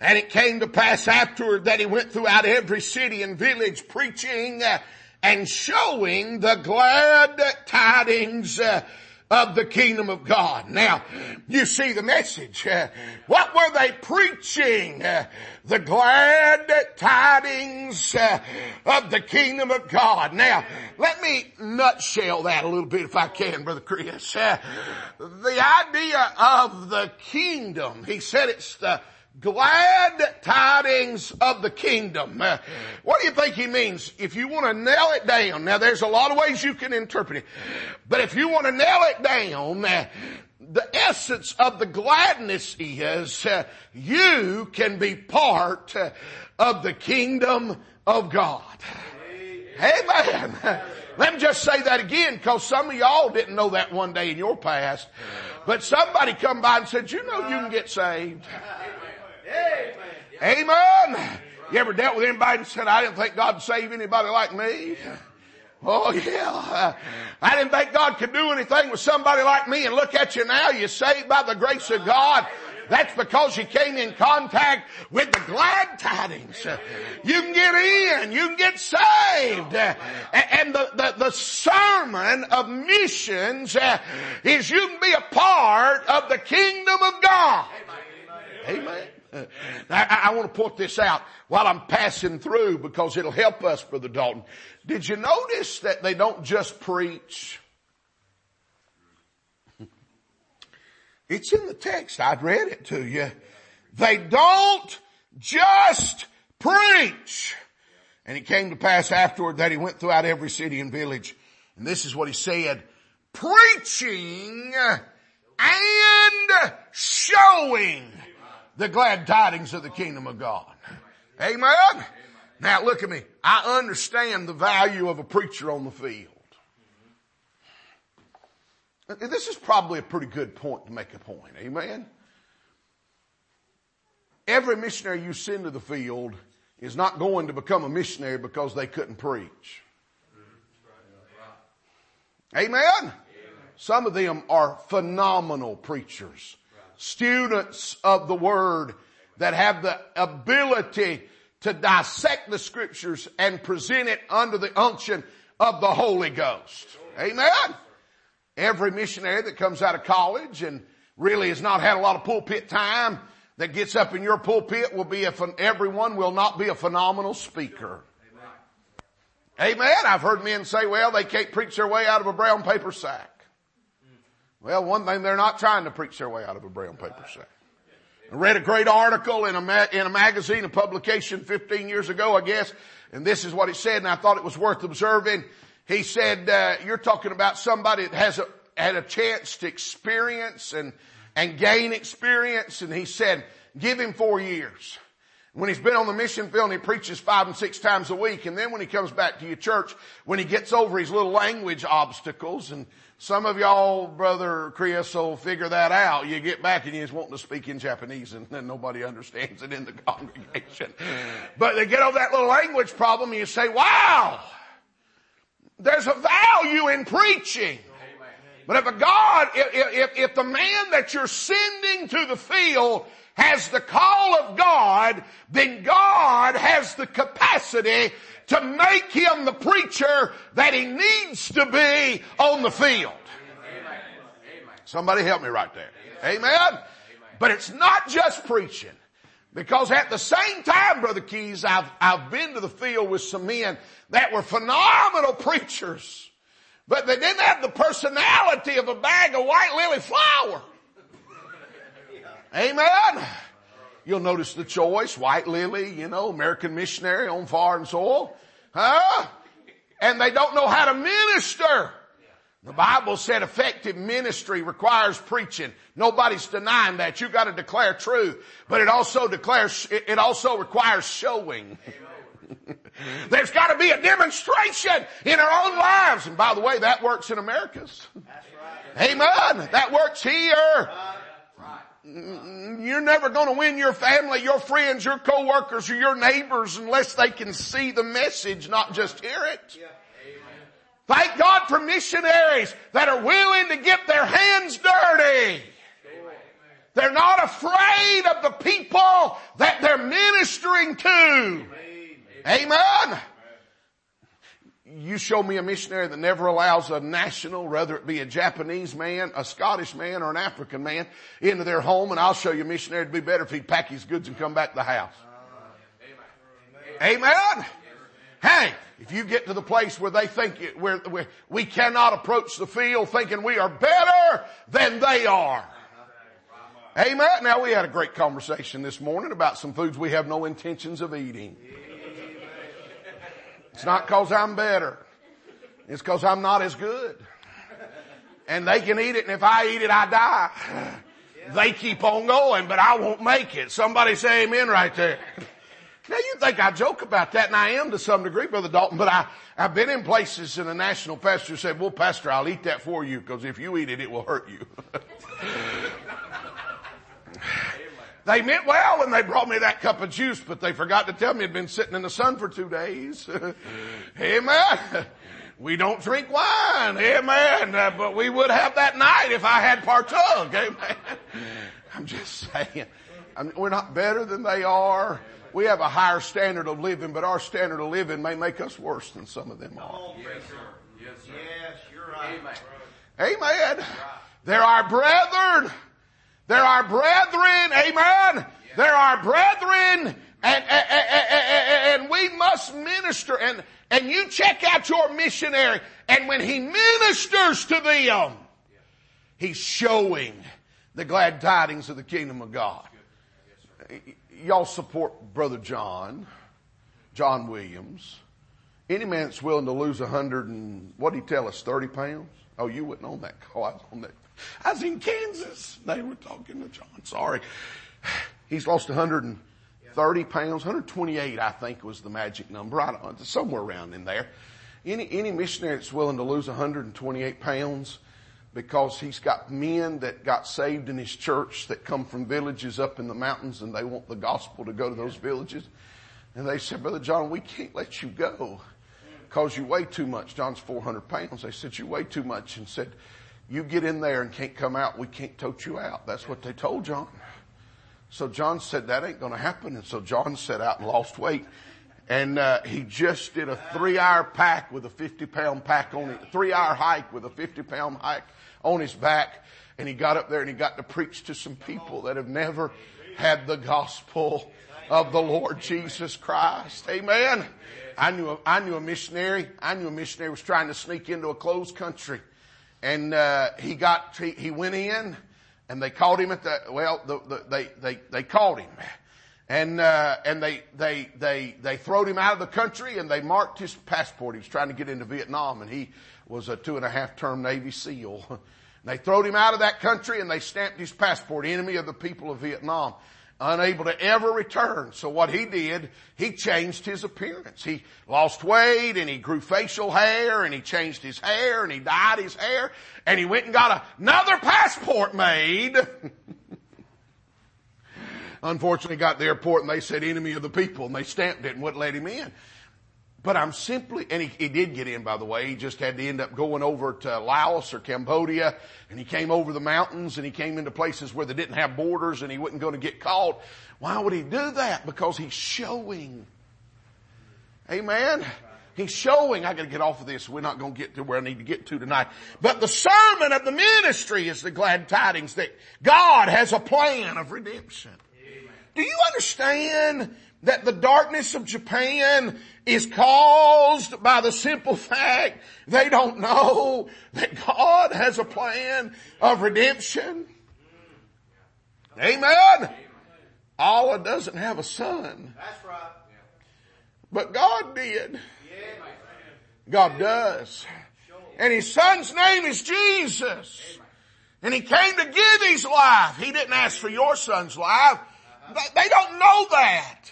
And it came to pass afterward that he went throughout every city and village preaching uh, and showing the glad tidings uh, of the kingdom of God. Now, you see the message. Uh, what were they preaching? The glad tidings of the kingdom of God. Now, let me nutshell that a little bit if I can, Brother Chris. The idea of the kingdom, he said it's the glad tidings of the kingdom. Uh, what do you think he means? If you want to nail it down, now there's a lot of ways you can interpret it, but if you want to nail it down, uh, the essence of the gladness is uh, you can be part of the kingdom of God. Amen. Let me just say that again because some of y'all didn't know that one day in your past. But somebody come by and said, you know you can get saved. Amen. You ever dealt with anybody and said, I didn't think God would save anybody like me? Oh yeah. I didn't think God could do anything with somebody like me and look at you now. You're saved by the grace of God. That's because you came in contact with the glad tidings. You can get in. You can get saved. And the, the, the sermon of missions is you can be a part of the kingdom of God. Amen. I, I, want to put this out while I'm passing through because it'll help us, Brother Dalton. Did you notice that they don't just preach? It's in the text. I've read it to you. They don't just preach. And it came to pass afterward that he went throughout every city and village. And this is what he said, preaching and showing the glad tidings of the kingdom of God. Amen. Now look at me. I understand the value of a preacher on the field. This is probably a pretty good point to make a point. Amen. Every missionary you send to the field is not going to become a missionary because they couldn't preach. Amen. Some of them are phenomenal preachers, students of the word that have the ability to dissect the scriptures and present it under the unction of the Holy Ghost. Amen. Every missionary that comes out of college and really has not had a lot of pulpit time that gets up in your pulpit will be a, everyone will not be a phenomenal speaker. Amen. Amen. I've heard men say, well, they can't preach their way out of a brown paper sack. Well, one thing, they're not trying to preach their way out of a brown paper sack. I read a great article in a, ma- in a magazine, a publication 15 years ago, I guess, and this is what it said, and I thought it was worth observing. He said, uh, you're talking about somebody that has a, had a chance to experience and, and gain experience. And he said, give him four years. When he's been on the mission field and he preaches five and six times a week. And then when he comes back to your church, when he gets over his little language obstacles and some of y'all, brother Chris, will figure that out. You get back and you just want to speak in Japanese and then nobody understands it in the congregation. But they get over that little language problem and you say, wow, there's a value in preaching. But if a God, if, if, if the man that you're sending to the field has the call of God, then God has the capacity to make him the preacher that he needs to be on the field. Somebody help me right there. Amen. But it's not just preaching. Because at the same time, Brother Keys, I've, I've been to the field with some men that were phenomenal preachers, but they didn't have the personality of a bag of white lily flour. Amen. You'll notice the choice, white lily, you know, American missionary on foreign soil. Huh? And they don't know how to minister. The Bible said effective ministry requires preaching. Nobody's denying that. You've gotta declare truth. But it also declares, it also requires showing. There's gotta be a demonstration in our own lives. And by the way, that works in America's. Amen. That works here. You're never gonna win your family, your friends, your coworkers, or your neighbors unless they can see the message, not just hear it. Thank God for missionaries that are willing to get their hands dirty. They're not afraid of the people that they're ministering to. Amen. You show me a missionary that never allows a national, whether it be a Japanese man, a Scottish man, or an African man, into their home, and I'll show you a missionary it'd be better if he'd pack his goods and come back to the house. Amen. Hey, if you get to the place where they think it, where, where we cannot approach the field thinking we are better than they are. Amen. Now we had a great conversation this morning about some foods we have no intentions of eating. It's not cause I'm better. It's cause I'm not as good. And they can eat it and if I eat it, I die. They keep on going, but I won't make it. Somebody say amen right there. Now you think I joke about that, and I am to some degree, Brother Dalton, but I, I've been in places and a national pastor said, well, Pastor, I'll eat that for you, because if you eat it, it will hurt you. They meant well when they brought me that cup of juice, but they forgot to tell me it'd been sitting in the sun for two days. Amen. We don't drink wine. Amen. Uh, but we would have that night if I had partook. Amen. I'm just saying. I mean, we're not better than they are. We have a higher standard of living, but our standard of living may make us worse than some of them are. Yes, sir. Yes, sir. Yes, you're right. Amen. Amen. They're our brethren. They're our brethren. Amen. They're our brethren. And, and, and, we must minister. And, and you check out your missionary. And when he ministers to them, he's showing the glad tidings of the kingdom of God. Y'all support Brother John, John Williams. Any man that's willing to lose a hundred and, what did he tell us, 30 pounds? Oh, you wouldn't on that call. I was on that I was in Kansas. They were talking to John. Sorry. He's lost 130 pounds, 128, I think was the magic number. I don't somewhere around in there. Any, any missionary that's willing to lose 128 pounds because he's got men that got saved in his church that come from villages up in the mountains and they want the gospel to go to those villages. And they said, Brother John, we can't let you go because you weigh too much. John's 400 pounds. They said, you weigh too much and said, you get in there and can't come out, we can't tote you out. That's what they told John. So John said that ain't gonna happen. And so John set out and lost weight. And, uh, he just did a three hour pack with a 50 pound pack on it, three hour hike with a 50 pound hike on his back. And he got up there and he got to preach to some people that have never had the gospel of the Lord Jesus Christ. Amen. I knew, a, I knew a missionary. I knew a missionary was trying to sneak into a closed country and uh, he got he, he went in, and they caught him at the well. The, the, they they they caught him, and uh, and they they they they throwed him out of the country, and they marked his passport. He was trying to get into Vietnam, and he was a two and a half term Navy SEAL. And they throwed him out of that country, and they stamped his passport, enemy of the people of Vietnam unable to ever return. So what he did, he changed his appearance. He lost weight and he grew facial hair and he changed his hair and he dyed his hair and he went and got another passport made. Unfortunately got to the airport and they said enemy of the people and they stamped it and wouldn't let him in. But I'm simply, and he, he, did get in by the way, he just had to end up going over to Laos or Cambodia and he came over the mountains and he came into places where they didn't have borders and he wasn't going to get caught. Why would he do that? Because he's showing. Amen. He's showing, I gotta get off of this, we're not gonna get to where I need to get to tonight. But the sermon of the ministry is the glad tidings that God has a plan of redemption. Amen. Do you understand that the darkness of Japan is caused by the simple fact they don't know that God has a plan of redemption. Amen. Allah doesn't have a son. That's right. But God did. God does. And his son's name is Jesus. And he came to give his life. He didn't ask for your son's life. They don't know that.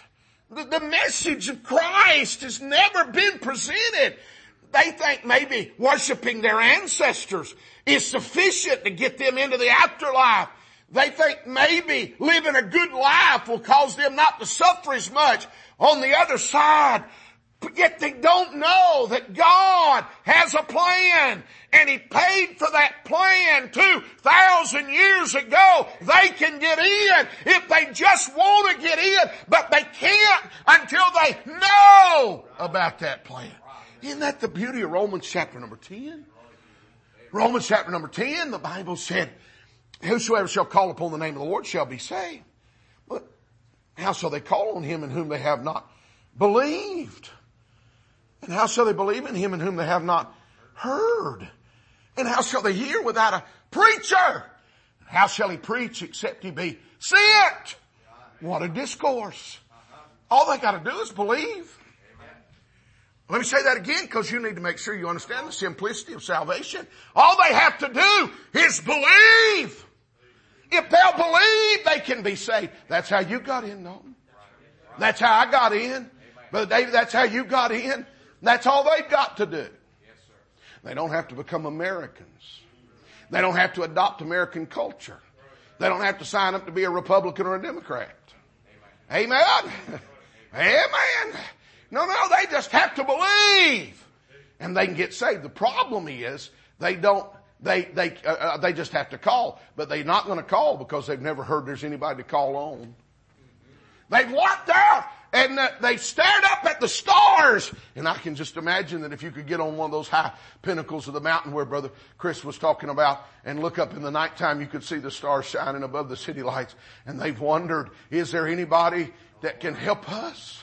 The, the message of Christ has never been presented. They think maybe worshiping their ancestors is sufficient to get them into the afterlife. They think maybe living a good life will cause them not to suffer as much on the other side. But yet they don't know that God has a plan and He paid for that plan 2,000 years ago. They can get in if they just want to get in, but they can't until they know about that plan. Isn't that the beauty of Romans chapter number 10? Romans chapter number 10, the Bible said, whosoever shall call upon the name of the Lord shall be saved. But how shall they call on him in whom they have not believed? And how shall they believe in him in whom they have not heard? And how shall they hear without a preacher? And how shall he preach except he be sent? What a discourse. All they gotta do is believe. Let me say that again because you need to make sure you understand the simplicity of salvation. All they have to do is believe. If they'll believe, they can be saved. That's how you got in, Dalton. That's how I got in. Brother David, that's how you got in. That's all they've got to do. They don't have to become Americans. They don't have to adopt American culture. They don't have to sign up to be a Republican or a Democrat. Amen. Amen. No, no, they just have to believe and they can get saved. The problem is they don't, they, they, uh, uh they just have to call, but they're not going to call because they've never heard there's anybody to call on. They've walked out and they stared up at the stars. And I can just imagine that if you could get on one of those high pinnacles of the mountain where Brother Chris was talking about and look up in the nighttime, you could see the stars shining above the city lights. And they've wondered, is there anybody that can help us?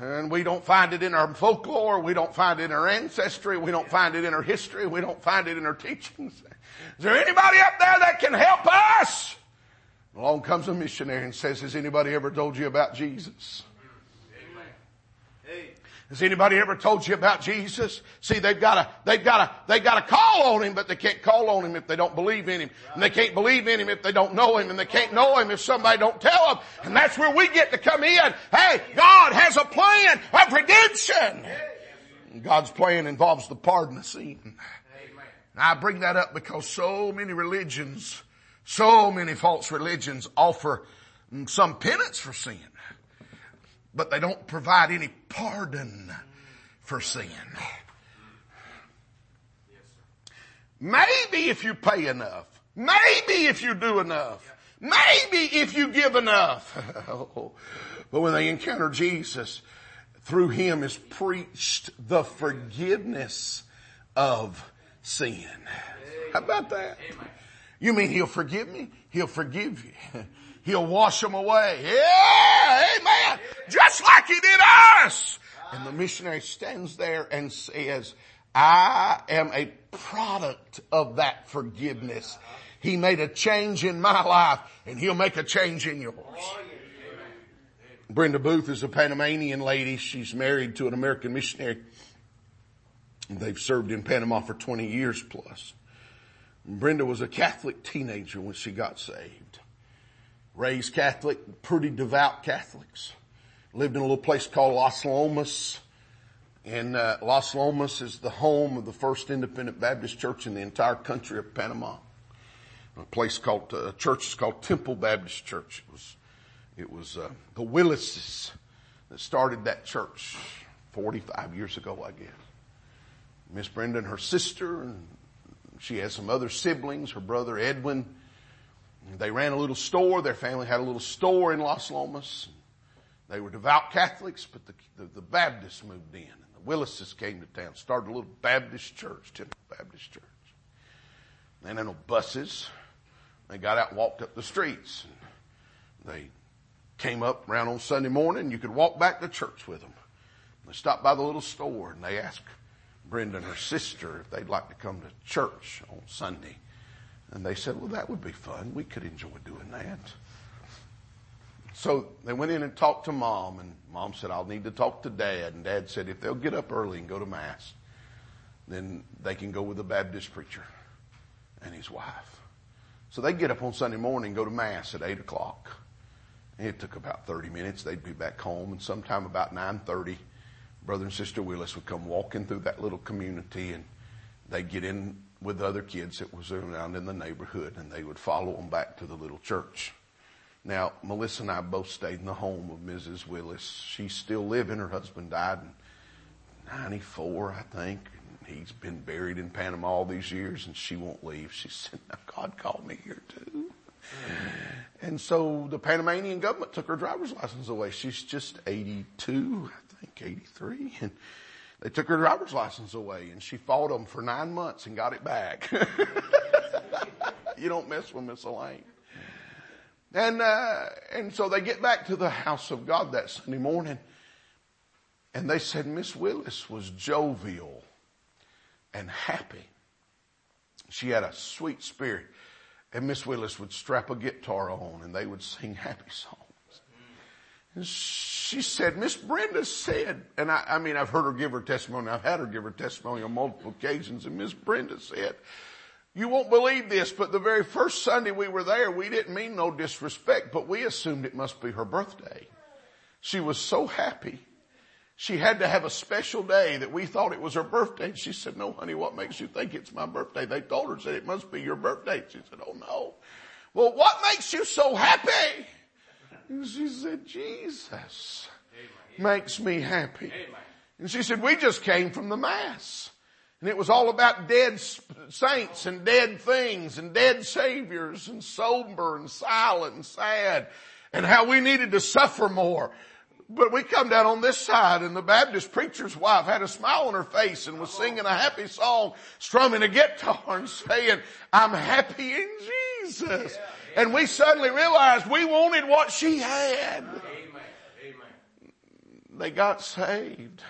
And we don't find it in our folklore. We don't find it in our ancestry. We don't find it in our history. We don't find it in our teachings. Is there anybody up there that can help us? Along comes a missionary and says, has anybody ever told you about Jesus? Has anybody ever told you about Jesus? See, they've got to, they've got to, they've got to call on Him, but they can't call on Him if they don't believe in Him. And they can't believe in Him if they don't know Him. And they can't know Him if somebody don't tell them. And that's where we get to come in. Hey, God has a plan of redemption. God's plan involves the pardon of sin. I bring that up because so many religions so many false religions offer mm, some penance for sin, but they don't provide any pardon for sin. Maybe if you pay enough, maybe if you do enough, maybe if you give enough. but when they encounter Jesus, through him is preached the forgiveness of sin. How about that? You mean he'll forgive me? He'll forgive you. He'll wash them away. Yeah, amen. Just like he did us. And the missionary stands there and says, I am a product of that forgiveness. He made a change in my life and he'll make a change in yours. Brenda Booth is a Panamanian lady. She's married to an American missionary. They've served in Panama for 20 years plus. Brenda was a Catholic teenager when she got saved. Raised Catholic, pretty devout Catholics. Lived in a little place called Las Lomas. And uh, Las Lomas is the home of the first independent Baptist church in the entire country of Panama. A place called, uh, a church is called Temple Baptist Church. It was, it was uh, the Willises that started that church 45 years ago, I guess. Miss Brenda and her sister and she has some other siblings, her brother Edwin. They ran a little store. Their family had a little store in Las Lomas. They were devout Catholics, but the, the, the Baptists moved in. And the Willises came to town, started a little Baptist church, Temple Baptist Church. They had no buses. They got out walked up the streets. They came up around on Sunday morning. You could walk back to church with them. They stopped by the little store and they asked Brenda and her sister if they'd like to come to church on Sunday. And they said, well, that would be fun. We could enjoy doing that. So they went in and talked to mom and mom said, I'll need to talk to dad. And dad said, if they'll get up early and go to mass, then they can go with the Baptist preacher and his wife. So they get up on Sunday morning go to mass at eight o'clock. It took about 30 minutes. They'd be back home and sometime about 930, brother and sister Willis would come walking through that little community and they'd get in with the other kids that was around in the neighborhood and they would follow them back to the little church. Now, Melissa and I both stayed in the home of Mrs. Willis. She's still living. Her husband died in 94, I think. He's been buried in Panama all these years and she won't leave. She said, now God called me here too. And so the Panamanian government took her driver's license away. She's just 82, think 83. And they took her driver's license away and she fought them for nine months and got it back. you don't mess with Miss Elaine. And, uh, and so they get back to the house of God that Sunday morning and they said Miss Willis was jovial and happy. She had a sweet spirit. And Miss Willis would strap a guitar on and they would sing happy songs she said, Miss Brenda said, and I, I mean, I've heard her give her testimony. I've had her give her testimony on multiple occasions. And Miss Brenda said, you won't believe this, but the very first Sunday we were there, we didn't mean no disrespect, but we assumed it must be her birthday. She was so happy. She had to have a special day that we thought it was her birthday. She said, no honey, what makes you think it's my birthday? They told her, said it must be your birthday. She said, oh no. Well, what makes you so happy? And she said, Jesus makes me happy. And she said, we just came from the mass. And it was all about dead saints and dead things and dead saviors and sober and silent and sad and how we needed to suffer more. But we come down on this side and the Baptist preacher's wife had a smile on her face and was singing a happy song, strumming a guitar and saying, I'm happy in Jesus. And we suddenly realized we wanted what she had. They got saved.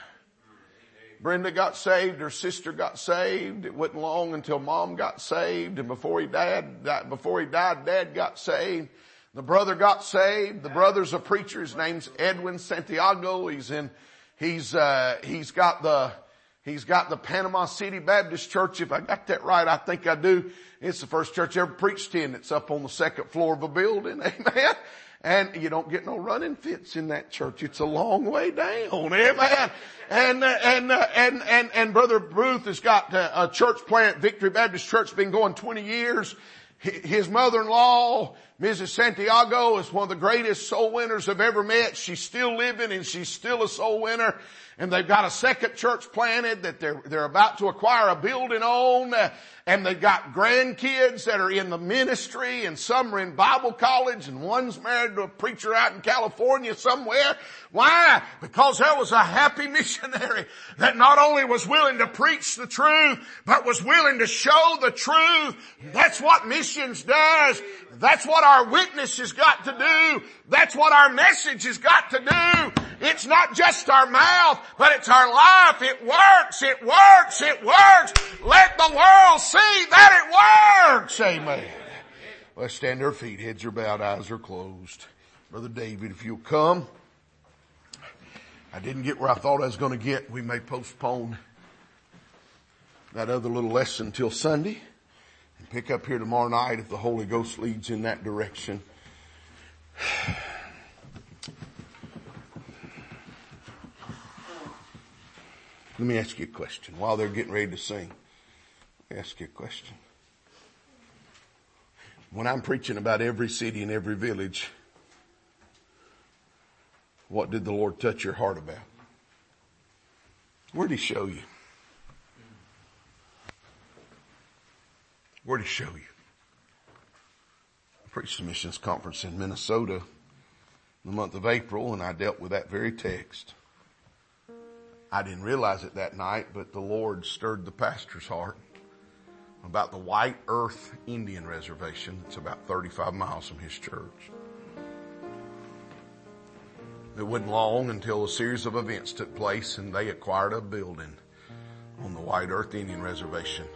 Brenda got saved, her sister got saved. It wasn't long until mom got saved and before he died, before he died, dad got saved. The brother got saved. The brother's a preacher. His name's Edwin Santiago. He's in, he's, uh, he's got the, he's got the Panama City Baptist Church. If I got that right, I think I do. It's the first church I ever preached in. It's up on the second floor of a building. Amen. And you don't get no running fits in that church. It's a long way down. Amen. And, uh, and, uh, and, and, and Brother Ruth has got uh, a church plant, Victory Baptist Church, been going 20 years. His mother-in-law, Mrs. Santiago, is one of the greatest soul winners I've ever met. She's still living and she's still a soul winner and they've got a second church planted that they're, they're about to acquire a building on, uh, and they've got grandkids that are in the ministry, and some are in Bible college, and one's married to a preacher out in California somewhere. Why? Because there was a happy missionary that not only was willing to preach the truth, but was willing to show the truth. That's what missions does. That's what our witness has got to do. That's what our message has got to do. It's not just our mouth, but it's our life. It works, it works, it works. Let the world see that it works. Amen. Let's stand our feet. Heads are bowed, eyes are closed. Brother David, if you'll come. I didn't get where I thought I was going to get. We may postpone that other little lesson till Sunday and pick up here tomorrow night if the Holy Ghost leads in that direction. Let me ask you a question while they're getting ready to sing. Let me ask you a question. When I'm preaching about every city and every village, what did the Lord touch your heart about? Where'd He show you? Where'd He show you? Preached a missions conference in Minnesota in the month of April and I dealt with that very text. I didn't realize it that night, but the Lord stirred the pastor's heart about the White Earth Indian Reservation. It's about 35 miles from his church. It wasn't long until a series of events took place and they acquired a building on the White Earth Indian Reservation.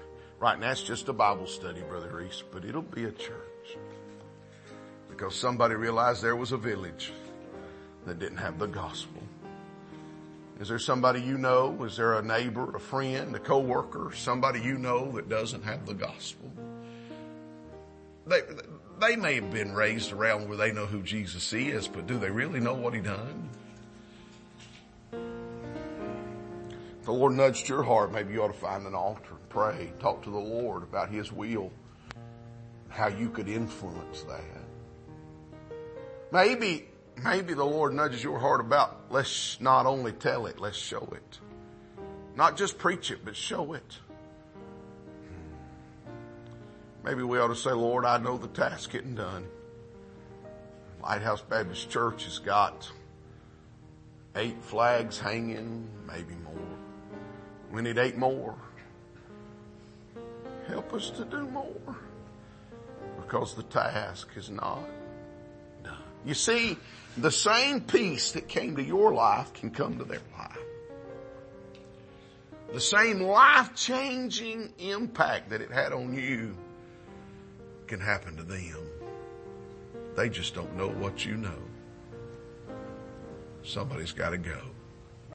Right now it's just a Bible study, Brother Reese, but it'll be a church. Because somebody realized there was a village that didn't have the gospel. Is there somebody you know? Is there a neighbor, a friend, a coworker, somebody you know that doesn't have the gospel? They, they may have been raised around where they know who Jesus is, but do they really know what he done? If the Lord nudged your heart, maybe you ought to find an altar and pray, talk to the Lord about his will, how you could influence that. Maybe maybe the Lord nudges your heart about let's not only tell it, let's show it. Not just preach it, but show it. Hmm. Maybe we ought to say, Lord, I know the task getting done. Lighthouse Baptist Church has got eight flags hanging, maybe more. We need eight more. Help us to do more because the task is not. You see, the same peace that came to your life can come to their life. The same life changing impact that it had on you can happen to them. They just don't know what you know. Somebody's got to go.